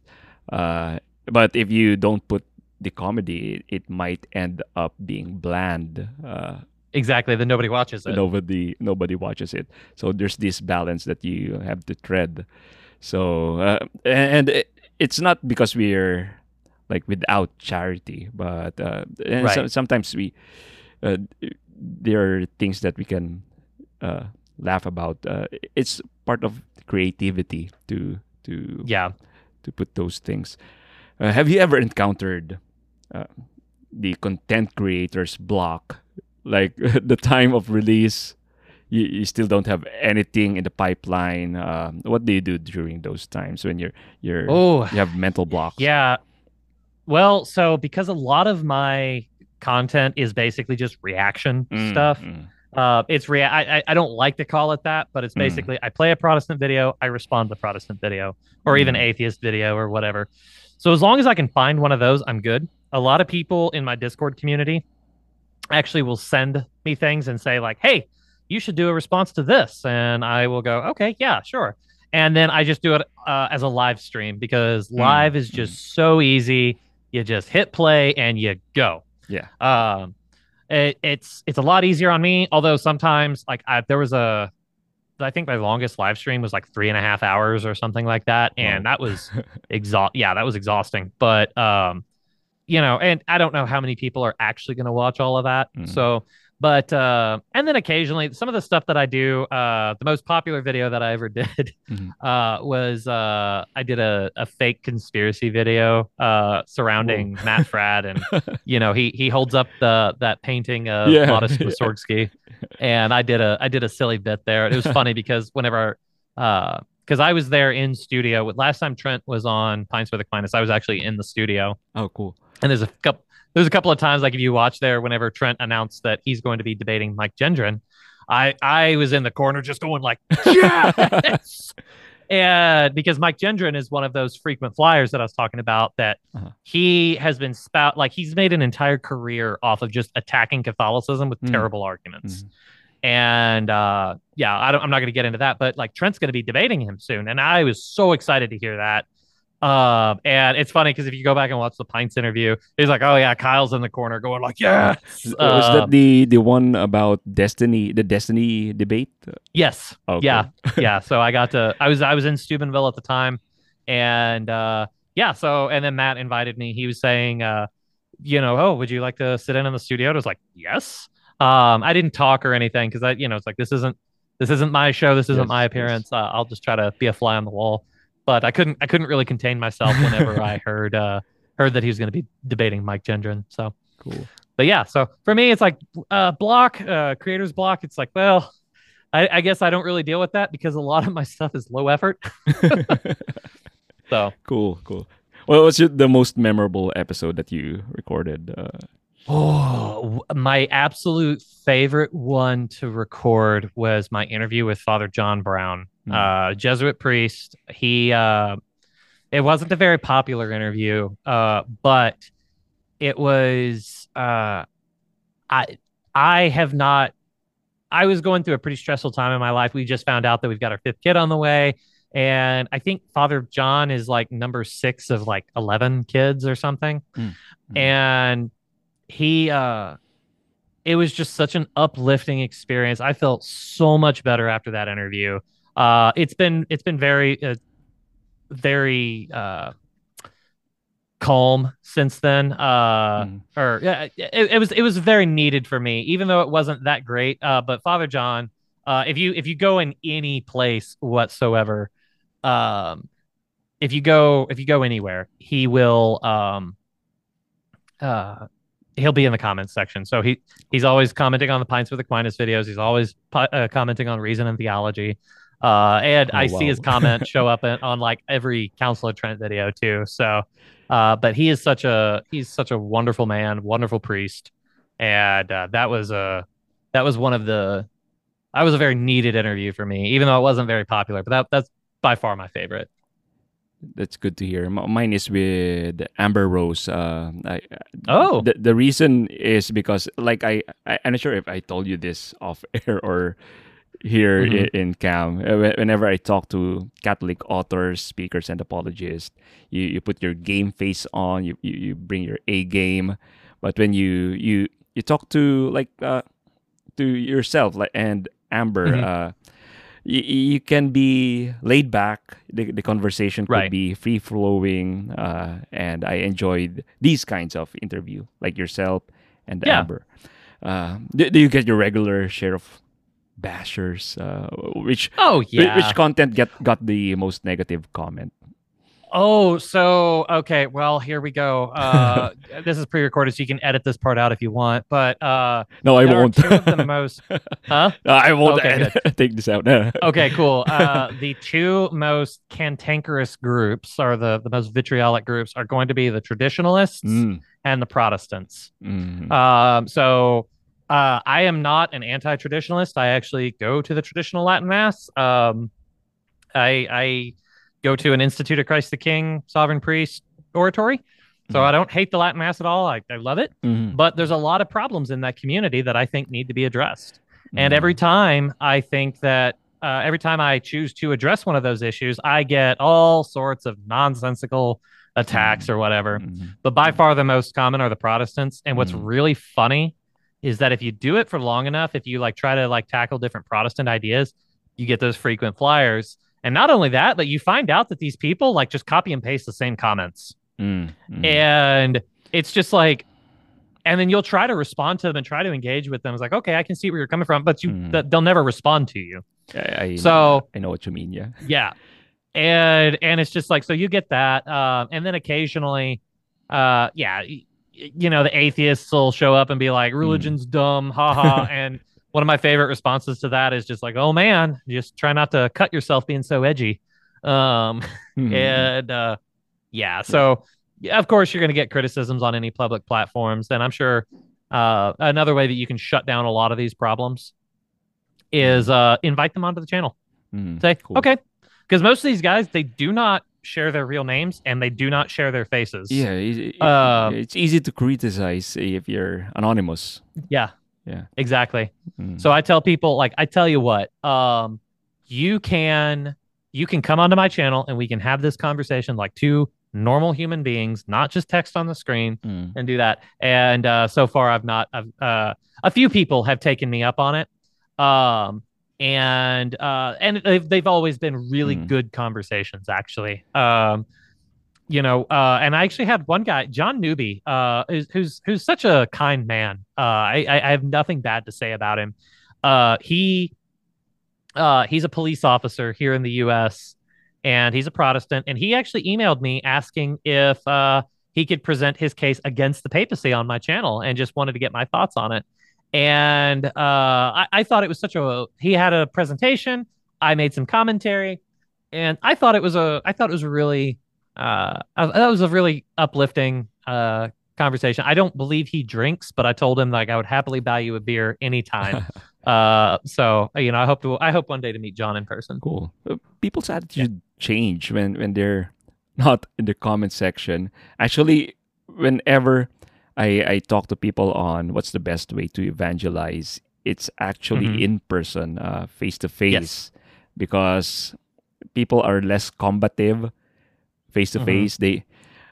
Uh, but if you don't put the comedy, it, might end up being bland. Uh, exactly. Then nobody watches it. nobody nobody watches it. So there's this balance that you have to tread. So uh, and it, it's not because we're like without charity, but uh, and so- sometimes we uh, there are things that we can uh, laugh about. Uh, it's part of creativity to to Yeah. to put those things. Uh, have you ever encountered uh, the content creators block? Like the time of release, you, you still don't have anything in the pipeline. Um, what do you do during those times when you're you're Oh, you have mental blocks? Yeah. Well, so because a lot of my content is basically just reaction Mm, stuff. mm, Uh, it's rea- I, I I don't like to call it that, but it's Mm. basically I play a Protestant video, I respond to Protestant video, or even Mm. atheist video or whatever. So as long as I can find one of those, I'm good. A lot of people in my Discord community actually will send me things and say like, "Hey, you should do a response to this," and I will go, "Okay, yeah, sure." And then I just do it uh, as a live stream because Mm, live is just so easy. You just hit play and you go. Yeah. Um, it, it's it's a lot easier on me. Although sometimes, like, I, there was a, I think my longest live stream was like three and a half hours or something like that, and Wow. that was exhaust. Yeah, that was exhausting. But um, you know, and I don't know how many people are actually going to watch all of that. Mm. So, but uh, and then occasionally some of the stuff that I do, uh, the most popular video that I ever did Mhm. uh, was uh, I did a, a fake conspiracy video uh, surrounding Matt Fradd, and you know he he holds up the that painting of Yeah. Modest Mussorgsky, and I did a I did a silly bit there. It was funny because whenever uh because I was there in studio. Last time Trent was on Pines for the Finest, I was actually in the studio. Oh, cool. And there's a couple there's a couple of times like if you watch there whenever Trent announced that he's going to be debating Mike Gendron, I I was in the corner just going like yes. and because Mike Gendron is one of those frequent flyers that I was talking about, that Uh-huh. he has been spout like he's made an entire career off of just attacking Catholicism with Mm. terrible arguments. Mhm. And uh, yeah, I don't, I'm not going to get into that, but like Trent's going to be debating him soon, and I was so excited to hear that. Um, and it's funny because if you go back and watch the Pints interview, he's like, "Oh yeah, Kyle's in the corner going like, yes, Was Uh, that the the one about Destiny, the Destiny debate? yes, Okay. Yeah, yeah. So I got to I was I was in Steubenville at the time, and uh, yeah. So and then Matt invited me. He was saying, uh, you know, oh, would you like to sit in in the studio? And I was like, yes. Um, I didn't talk or anything because I, you know, it's like this isn't this isn't my show. This isn't Yes, my yes. appearance. Uh, I'll just try to be a fly on the wall. But I couldn't I couldn't really contain myself whenever I heard uh, heard that he was going to be debating Mike Gendron. So Cool. but yeah, so for me, it's like uh, block, uh, creator's block. It's like, well, I, I guess I don't really deal with that because a lot of my stuff is low effort. So, cool, cool. Well, was your, the most memorable episode that you recorded? Uh, oh, my absolute favorite one to record was my interview with Father John Brown, Hmm. uh, Jesuit priest. He, uh, it wasn't a very popular interview, uh, but it was, uh, I, I have not I was going through a pretty stressful time in my life. We just found out that we've got our fifth kid on the way. And I think Father John is like number six of like 11 kids or something. Mm. Mm. And he, uh, it was just such an uplifting experience. I felt so much better after that interview. Uh, it's been, it's been very, uh, very, uh, calm since then. Uh, mm, or yeah, it, it was it was very needed for me, even though it wasn't that great. Uh, but Father John, uh, if you if you go in any place whatsoever, um, if you go if you go anywhere, he will um, uh, he'll be in the comments section. So he he's always commenting on the Pints with Aquinas videos. He's always uh, commenting on reason and theology. Uh, and Oh, I see his comment show up in, on like every Council of Trent video too. So, uh, but he is such a he's such a wonderful man, wonderful priest, and uh, that was a that was one of the that was a very needed interview for me, even though it wasn't very popular. But that that's by far my favorite. that's good to hear. Mine is with Amber Rose. Uh, I, Oh. the, the reason is because, like, I, I I'm not sure if I told you this off air or here Mhm. in, Cam. Uh, Whenever I talk to Catholic authors, speakers, and apologists, you, you put your game face on. You, you you bring your A game, but when you you you talk to like uh, to yourself, like and Amber. Mhm. Uh, you, you can be laid back. The, the conversation could Right. be free flowing, uh, and I enjoyed these kinds of interview, like yourself and Yeah. Amber. Uh, do, do you get your regular share of bashers? Uh, which Oh yeah. which content get got the most negative comment? Oh, so okay. Well, here we go. Uh, this is pre-recorded, so you can edit this part out if you want. But uh, No, I won't. two of the most. Huh? I won't Okay, take this out. Okay, cool. Uh, the two most cantankerous groups, or the the most vitriolic groups, are going to be the traditionalists Mm, and the Protestants. mm, Um, so uh, I am not an anti-traditionalist. I actually go to the traditional Latin Mass. Um, I I go to an Institute of Christ the King Sovereign Priest oratory. So Mhm. I don't hate the Latin Mass at all. I, I love it, mm, but there's a lot of problems in that community that I think need to be addressed. And mm. every time I think that uh, every time I choose to address one of those issues, I get all sorts of nonsensical attacks Mm. or whatever. Mm, But by far the most common are the Protestants. And what's really funny is that if you do it for long enough, if you like try to like tackle different Protestant ideas, you get those frequent flyers. And not only that, but you find out that these people like just copy and paste the same comments. mm, mm. And it's just like, and then you'll try to respond to them and try to engage with them. It's like, okay, I can see where you're coming from, but you Mm. th- they'll never respond to you. I, I, So- I know what you mean. Yeah. Yeah. And and it's just like so you get that. Um, and then occasionally, uh, yeah, you know, the atheists will show up and be like, religion's dumb, haha. and one of my favorite responses to that is just like, oh man, just try not to cut yourself being so edgy. Um, Mm, and uh, yeah, so yeah, of course you're going to get criticisms on any public platforms, and I'm sure uh, another way that you can shut down a lot of these problems is uh, invite them onto the channel. Mm, say cool. okay. Because most of these guys they do not share their real names and they do not share their faces. Yeah, it- Uh, it's easy to criticize if you're anonymous. Yeah. Yeah. Exactly. Mm. So I tell people like I tell you what, um, you can you can come onto my channel and we can have this conversation like two normal human beings, not just text on the screen Mm. and do that. And uh, so far, I've not. I've, uh, a few people have taken me up on it, um, and uh, and they've they've always been really Mm. good conversations, actually. Um, you know, uh, and I actually had one guy, John Newby, uh, who's who's, who's such a kind man. Uh, I, I I have nothing bad to say about him. Uh, he uh, he's a police officer here in the U.S. and he's a Protestant, and he actually emailed me asking if uh, he could present his case against the papacy on my channel, and just wanted to get my thoughts on it. And uh, I, I thought it was such a he had a presentation. I made some commentary, and I thought it was a I thought it was a really uh, that was a really uplifting uh, conversation. I don't believe he drinks, but I told him like I would happily buy you a beer anytime. uh, so you know, I hope to I hope one day to meet John in person. Cool. Uh, People's attitude change when when they're not in the comment section. Actually, whenever I I talk to people on what's the best way to evangelize, it's actually Mhm. in person, uh, face to face, because people are less combative face to face. They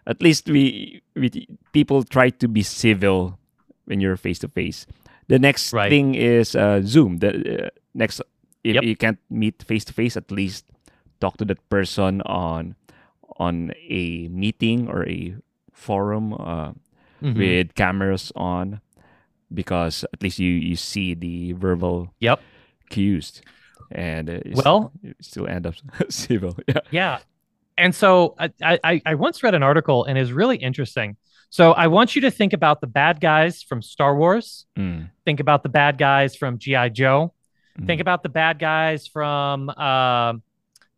at least we we people try to be civil when you're face to face. The next Right. thing is uh, Zoom. The uh, next if Yep. you can't meet face to face, at least talk to that person on on a meeting or a forum uh, Mhm. with cameras on, because at least you you see the verbal Yep. cues, and uh, Well- still, you still end up civil. Yeah. Yeah. And so I, I, I once read an article and it's really interesting. So I want you to think about the bad guys from Star Wars. Mm, Think about the bad guys from G.I. Joe. mm, Think about the bad guys from, um,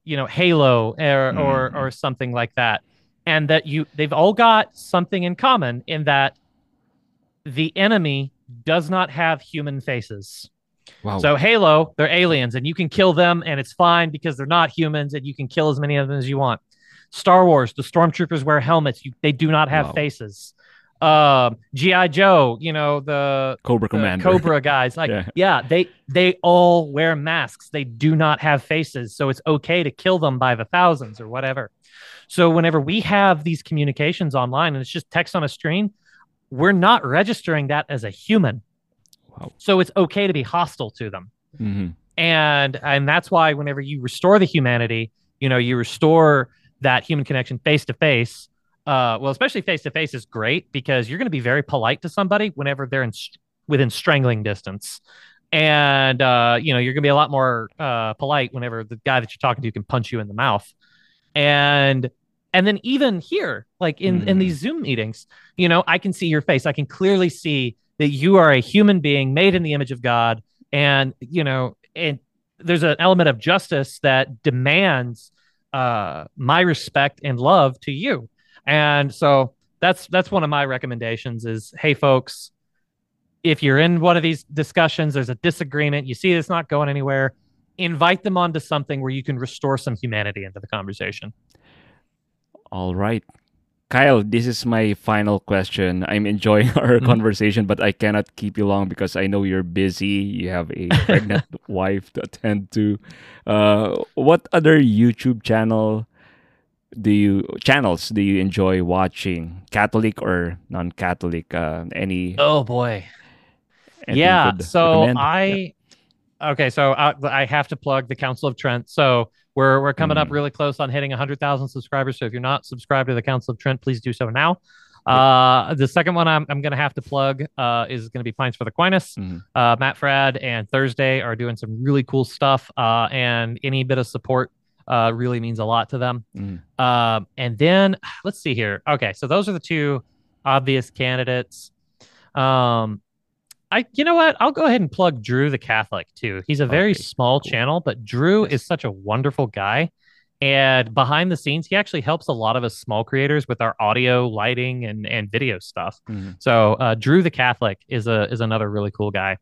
you know, Halo or, or, Mm. or something like that. And that you, they've all got something in common in that the enemy does not have human faces. wow. So Halo, they're aliens, and you can kill them, and it's fine because they're not humans, and you can kill as many of them as you want. Star Wars, the stormtroopers wear helmets; you, they do not have Wow. faces. Um, GI Joe, you know the, Cobra the Commander. Cobra guys, like Yeah. yeah. they they all wear masks. They do not have faces, so it's okay to kill them by the thousands or whatever. So whenever we have these communications online and it's just text on a screen, we're not registering that as a human. Wow. So it's okay to be hostile to them hmm and and that's why whenever you restore the humanity you know you restore that human connection face to face uh well especially face to face is great because you're going to be very polite to somebody whenever they're in within strangling distance. And uh you know you're going to be a lot more uh polite whenever the guy that you're talking to can punch you in the mouth. And and then even here like in in Mm. these zoom meetings you know i can see your face. I can clearly see that you are a human being made in the image of god. And you know and there's an element of justice that demands uh my respect and love to you and so that's that's one of my recommendations is hey folks if you're in one of these discussions there's a disagreement you see it's not going anywhere invite them onto something where you can restore some humanity into the conversation All right. Kyle, this is my final question. I'm enjoying our Mhm. conversation, but I cannot keep you long because I know you're busy. You have a pregnant wife to attend to. Uh, what other YouTube channel do you channels do you enjoy watching? Catholic or non-Catholic? Uh, any? oh boy yeah so recommend? i okay so I, I have to plug the council of trent so we're we're coming up Mm. really close on hitting 100000 subscribers so if you're not subscribed to the council of trent please do so now uh the second one i'm, I'm gonna have to plug uh is gonna be pints for the Aquinas. Mhm. uh matt fradd and thursday are doing some really cool stuff uh and any bit of support uh really means a lot to them Mm. um, and then let's see here. Okay, so those are the two obvious candidates. Um, I, you know what? I'll go ahead and plug Drew the Catholic too. He's a very Okay, small cool. channel, but Drew is such a wonderful guy. And behind the scenes, he actually helps a lot of us small creators with our audio, lighting, and and video stuff. Mhm. So uh, Drew the Catholic is a is another really cool guy.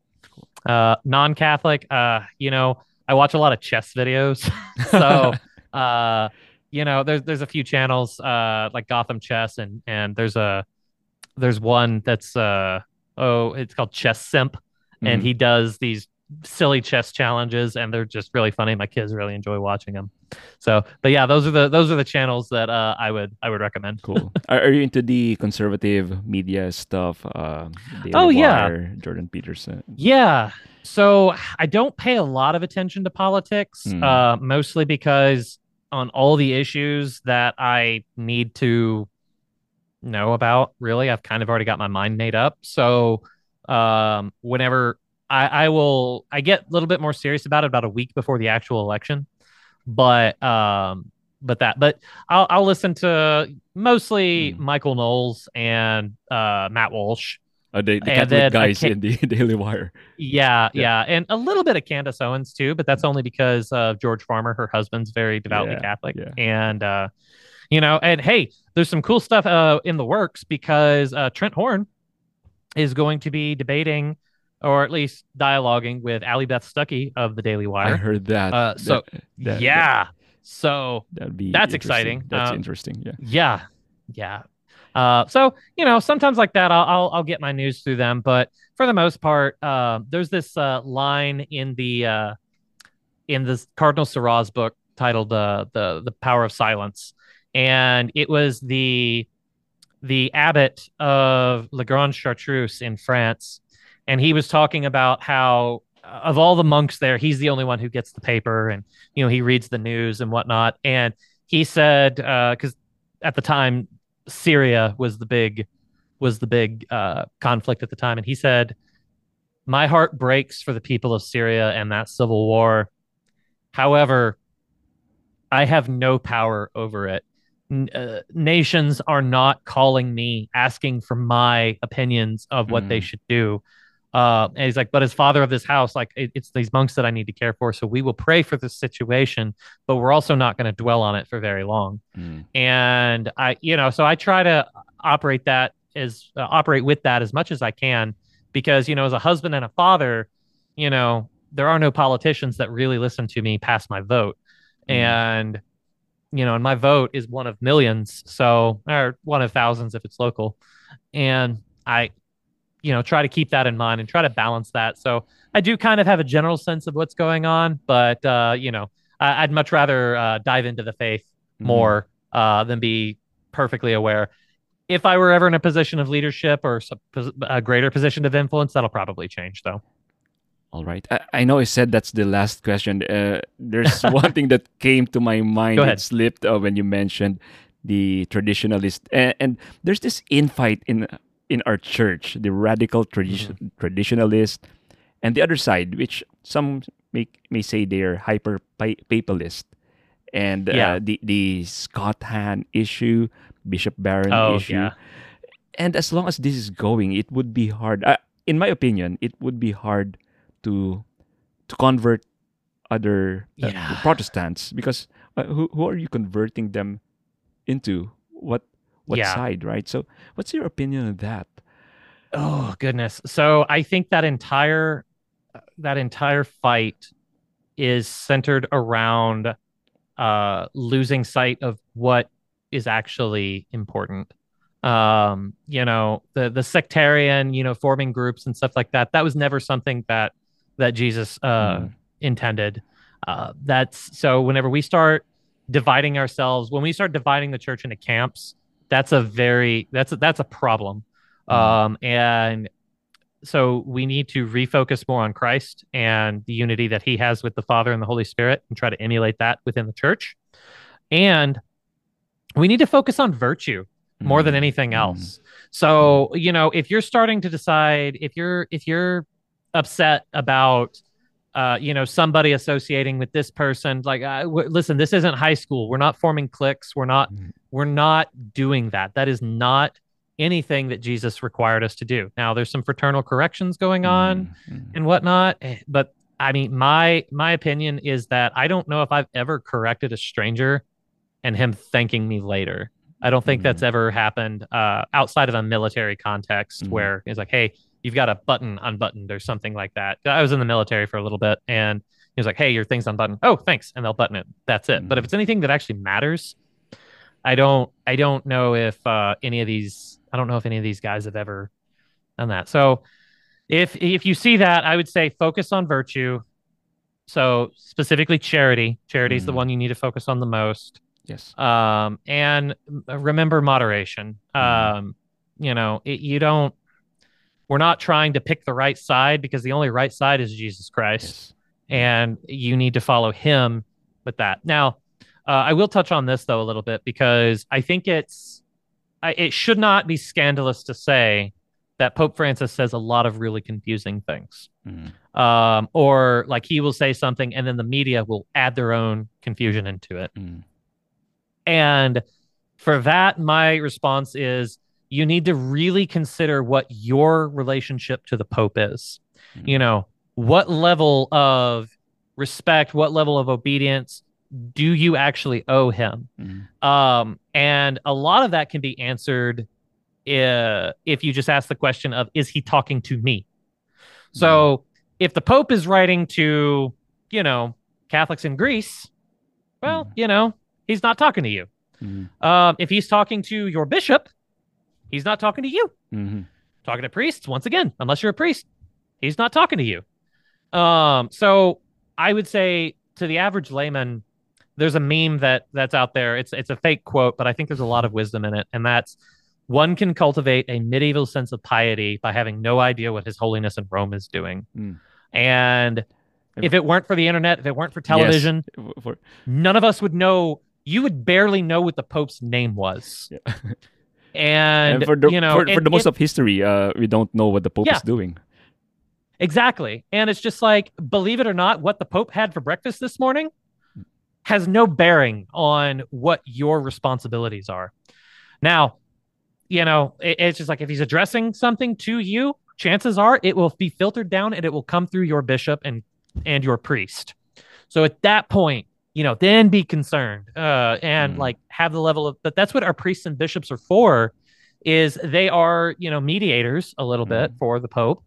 Uh, non-Catholic, uh, you know, I watch a lot of chess videos, so uh, you know, there's there's a few channels uh like Gotham Chess and and there's a there's one that's uh oh it's called Chess Simp and Mhm. he does these silly chess challenges and they're just really funny. My kids really enjoy watching them. So, but yeah, those are the those are the channels that uh, I would I would recommend. Cool. are, are you into the conservative media stuff? Uh, Oh, yeah. Wire, Jordan Peterson. Yeah. So I don't pay a lot of attention to politics, Hmm. uh, mostly because on all the issues that I need to know about, really, I've kind of already got my mind made up. So um, whenever I, I will, I get a little bit more serious about it about a week before the actual election. But um, but that, but I'll I'll listen to mostly Hmm. Michael Knowles and uh, Matt Walsh. Uh, the the And Catholic guys in the Daily Wire. Yeah, Yeah. yeah, and a little bit of Candace Owens too, but that's only because of George Farmer. Her husband's very devoutly Yeah, Catholic, yeah. and uh, you know, and hey, there's some cool stuff uh, in the works because uh, Trent Horn is going to be debating, or at least dialoguing with Allie Beth Stuckey of the Daily Wire. I heard that. Uh, so That- that- yeah, so that'd be That's exciting. That's Um, interesting. Yeah. yeah, yeah. Uh, so you know, sometimes like that, I'll, I'll I'll get my news through them, but for the most part, uh, there's this uh, line in the uh, in this Cardinal Sarah's book titled uh, "the the Power of Silence," and it was the the abbot of La Grande Chartreuse in France, and he was talking about how uh, of all the monks there, he's the only one who gets the paper, and you know he reads the news and whatnot, and he said because at the time Syria was the big was the big uh, conflict at the time, and he said, "My heart breaks for the people of Syria and that civil war. However, I have no power over it. Uh, nations are not calling me, asking for my opinions of what they Mm. should do." Uh, and he's like, but as father of this house, like it, it's these monks that I need to care for. So we will pray for this situation, but we're also not going to dwell on it for very long Mm. and I, you know, so I try to operate that as uh, operate with that as much as I can, because you know, as a husband and a father, you know, there are no politicians that really listen to me past my vote, Mm. and you know, and my vote is one of millions, so or one of thousands if it's local, and I, you know, try to keep that in mind and try to balance that. So I do kind of have a general sense of what's going on, but uh, you know, I, I'd much rather uh, dive into the faith Mhm. more uh, than be perfectly aware. If I were ever in a position of leadership or a greater position of influence, that'll probably change, though. All right. I, I know I said that's the last question. Uh, there's one thing that came to my mind. that slipped uh, when you mentioned the traditionalist, and, and there's this infight in in our church: the radical tradi- Mm-hmm. traditionalist, and the other side, which some may may say they're hyper pa- papalist, and Yeah. uh, the the Scott Hahn issue, Bishop Barron Oh, issue yeah. and as long as this is going it would be hard uh, in my opinion it would be hard to to convert other uh, Yeah. protestants because uh, who, who are you converting them into what what Yeah. side right so what's your opinion on that Oh goodness. So I think that entire that entire fight is centered around uh losing sight of what is actually important. Um, you know, the the sectarian, you know, forming groups and stuff like that. That was never something that that Jesus uh Mm. intended. Uh that's so whenever we start dividing ourselves, when we start dividing the church into camps, that's a very that's a, that's a problem. Mhm. Um, and so we need to refocus more on Christ and the unity that he has with the Father and the Holy Spirit and try to emulate that within the church. And we need to focus on virtue more than Mm. anything Mm. else. So, you know, if you're starting to decide if you're if you're upset about uh, you know, somebody associating with this person, like, uh, w- listen, this isn't high school. We're not forming cliques. We're not Mm. We're not doing that. That is not anything that Jesus required us to do. Now, there's some fraternal corrections going on Mm, mm. and whatnot, eh, but I mean, my my opinion is that I don't know if I've ever corrected a stranger and him thanking me later. I don't think that's ever happened uh, outside of a military context Mhm. where it's like, hey, you've got a button unbuttoned or something like that. I was in the military for a little bit, and He's like, "Hey, your thing's unbuttoned." Oh, thanks, and they'll button it. That's it. But if Mhm. it's anything that actually matters, I don't I don't know if uh, any of these I don't know if any of these guys have ever done that. So if if you see that, I would say focus on virtue. So specifically charity. Charity is the Mhm. one you need to focus on the most. Yes. Um, and remember moderation. Mhm. Um, you know, it, you don't. We're not trying to pick the right side because the only right side is Jesus Christ Yes. and you need to follow him with that. Now, uh, I will touch on this though a little bit because I think it's I, it should not be scandalous to say that Pope Francis says a lot of really confusing things. Mhm. Um, or like he will say something and then the media will add their own confusion into it. Mhm. And for that, my response is you need to really consider what your relationship to the Pope is. Mhm. You know, what level of respect, what level of obedience do you actually owe him? Mhm. Um, and a lot of that can be answered uh, if you just ask the question of, is he talking to me? So if the Pope is writing to, you know, Catholics in Greece, well, Mhm. you know, he's not talking to you. Mhm. Um, if he's talking to your bishop, he's not talking to you. Mhm. Talking to priests, once again, unless you're a priest, he's not talking to you. Um, so I would say to the average layman, there's a meme that that's out there. It's it's a fake quote, but I think there's a lot of wisdom in it, and that's one can cultivate a medieval sense of piety by having no idea what His Holiness in Rome is doing. Mm. And if it weren't for the internet, if it weren't for television, for- none of us would know. You would barely know what the Pope's name was. Yeah. And, and for the you know, for, for the most of history, uh, we don't know what the Pope Yeah. is doing. Exactly. And it's just like, believe it or not, what the Pope had for breakfast this morning has no bearing on what your responsibilities are. Now, you know, it- it's just like if he's addressing something to you, chances are it will be filtered down and it will come through your bishop and and your priest. So at that point, you know, then be concerned uh, and Mm. like have the level of. But that's what our priests and bishops are for. Is they are you know mediators a little bit for the Pope,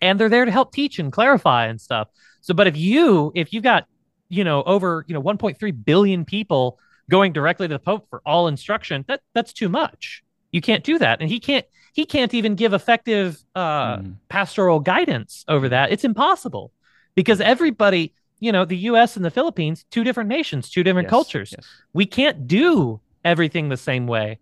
and they're there to help teach and clarify and stuff. So, but if you if you've got you know over you know 1.3 billion people going directly to the Pope for all instruction, that that's too much. You can't do that, and he can't he can't even give effective uh, Mhm. pastoral guidance over that. It's impossible because everybody, you know, the US and the Philippines, two different nations, two different Yes, cultures. yes. We can't do everything the same way.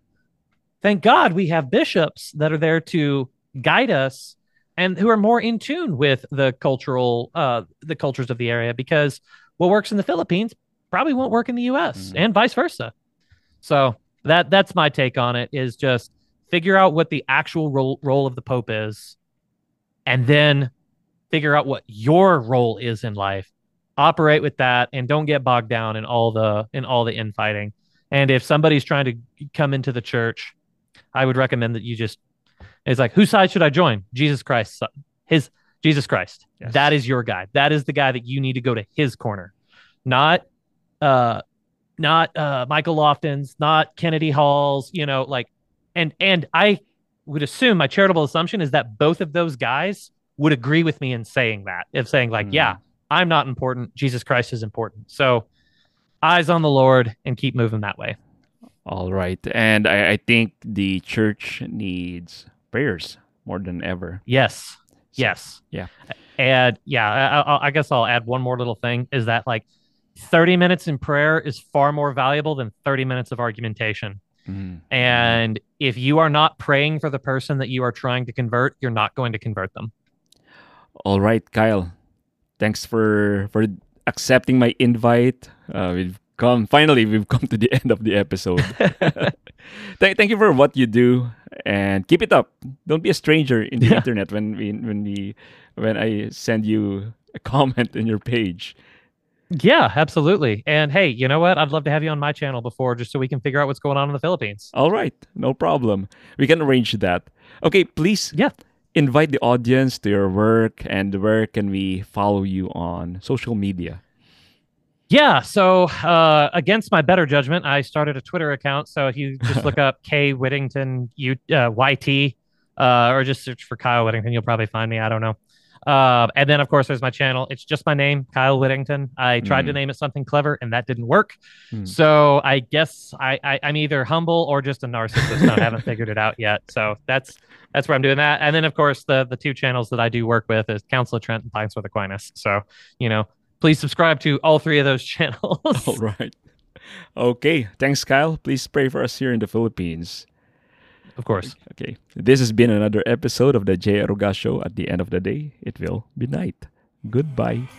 Thank God we have bishops that are there to guide us and who are more in tune with the cultural uh the cultures of the area because what works in the Philippines probably won't work in the US Mhm. and vice versa. So that that's my take on it is just figure out what the actual role role of the pope is and then figure out what your role is in life operate with that and don't get bogged down in all the in all the infighting and if somebody's trying to come into the church i would recommend that you just it's like whose side should i join jesus christ his jesus christ. Yes. that is your guy. That is the guy that you need to go to his corner. Not uh not uh michael lofton's not kennedy hall's you know like and and i would assume my charitable assumption is that both of those guys would agree with me in saying that of saying like Mhm. yeah i'm not important. Jesus christ is important. So eyes on the lord and keep moving that way. All right, and I, I think the church needs prayers more than ever. yes yes yeah. and yeah I, I, I guess i'll add one more little thing is that like 30 minutes in prayer is far more valuable than 30 minutes of argumentation mhm. and if you are not praying for the person that you are trying to convert you're not going to convert them All right, Kyle. Thanks for for accepting my invite. Uh, we've come finally. We've come to the end of the episode. thank, thank you for what you do and keep it up. Don't be a stranger in the Yeah. internet when we when we when I send you a comment in your page. Yeah, absolutely. And hey, you know what? I'd love to have you on my channel before just so we can figure out what's going on in the Philippines. All right, no problem. We can arrange that. Okay, please Yeah. invite the audience to your work and where can we follow you on social media? Yeah. So, uh, against my better judgment, I started a Twitter account. So if you just look up K Whittington U, uh, YT, uh, or just search for Kyle Whittington, you'll probably find me. I don't know. Uh, and then, of course, there's my channel. It's just my name, Kyle Whittington. I tried to Mm. name it something clever, and that didn't work. Hmm. So I guess I, I, I'm either humble or just a narcissist. I haven't figured it out yet. So that's that's where I'm doing that. And then, of course, the the two channels that I do work with is Council of Trent and Pints with Aquinas. So you know, please subscribe to all three of those channels. All right. Okay. Thanks, Kyle. Please pray for us here in the Philippines. Of course. Okay. This has been another episode of the Jay Aruga Show. At the end of the day, it will be night. Goodbye.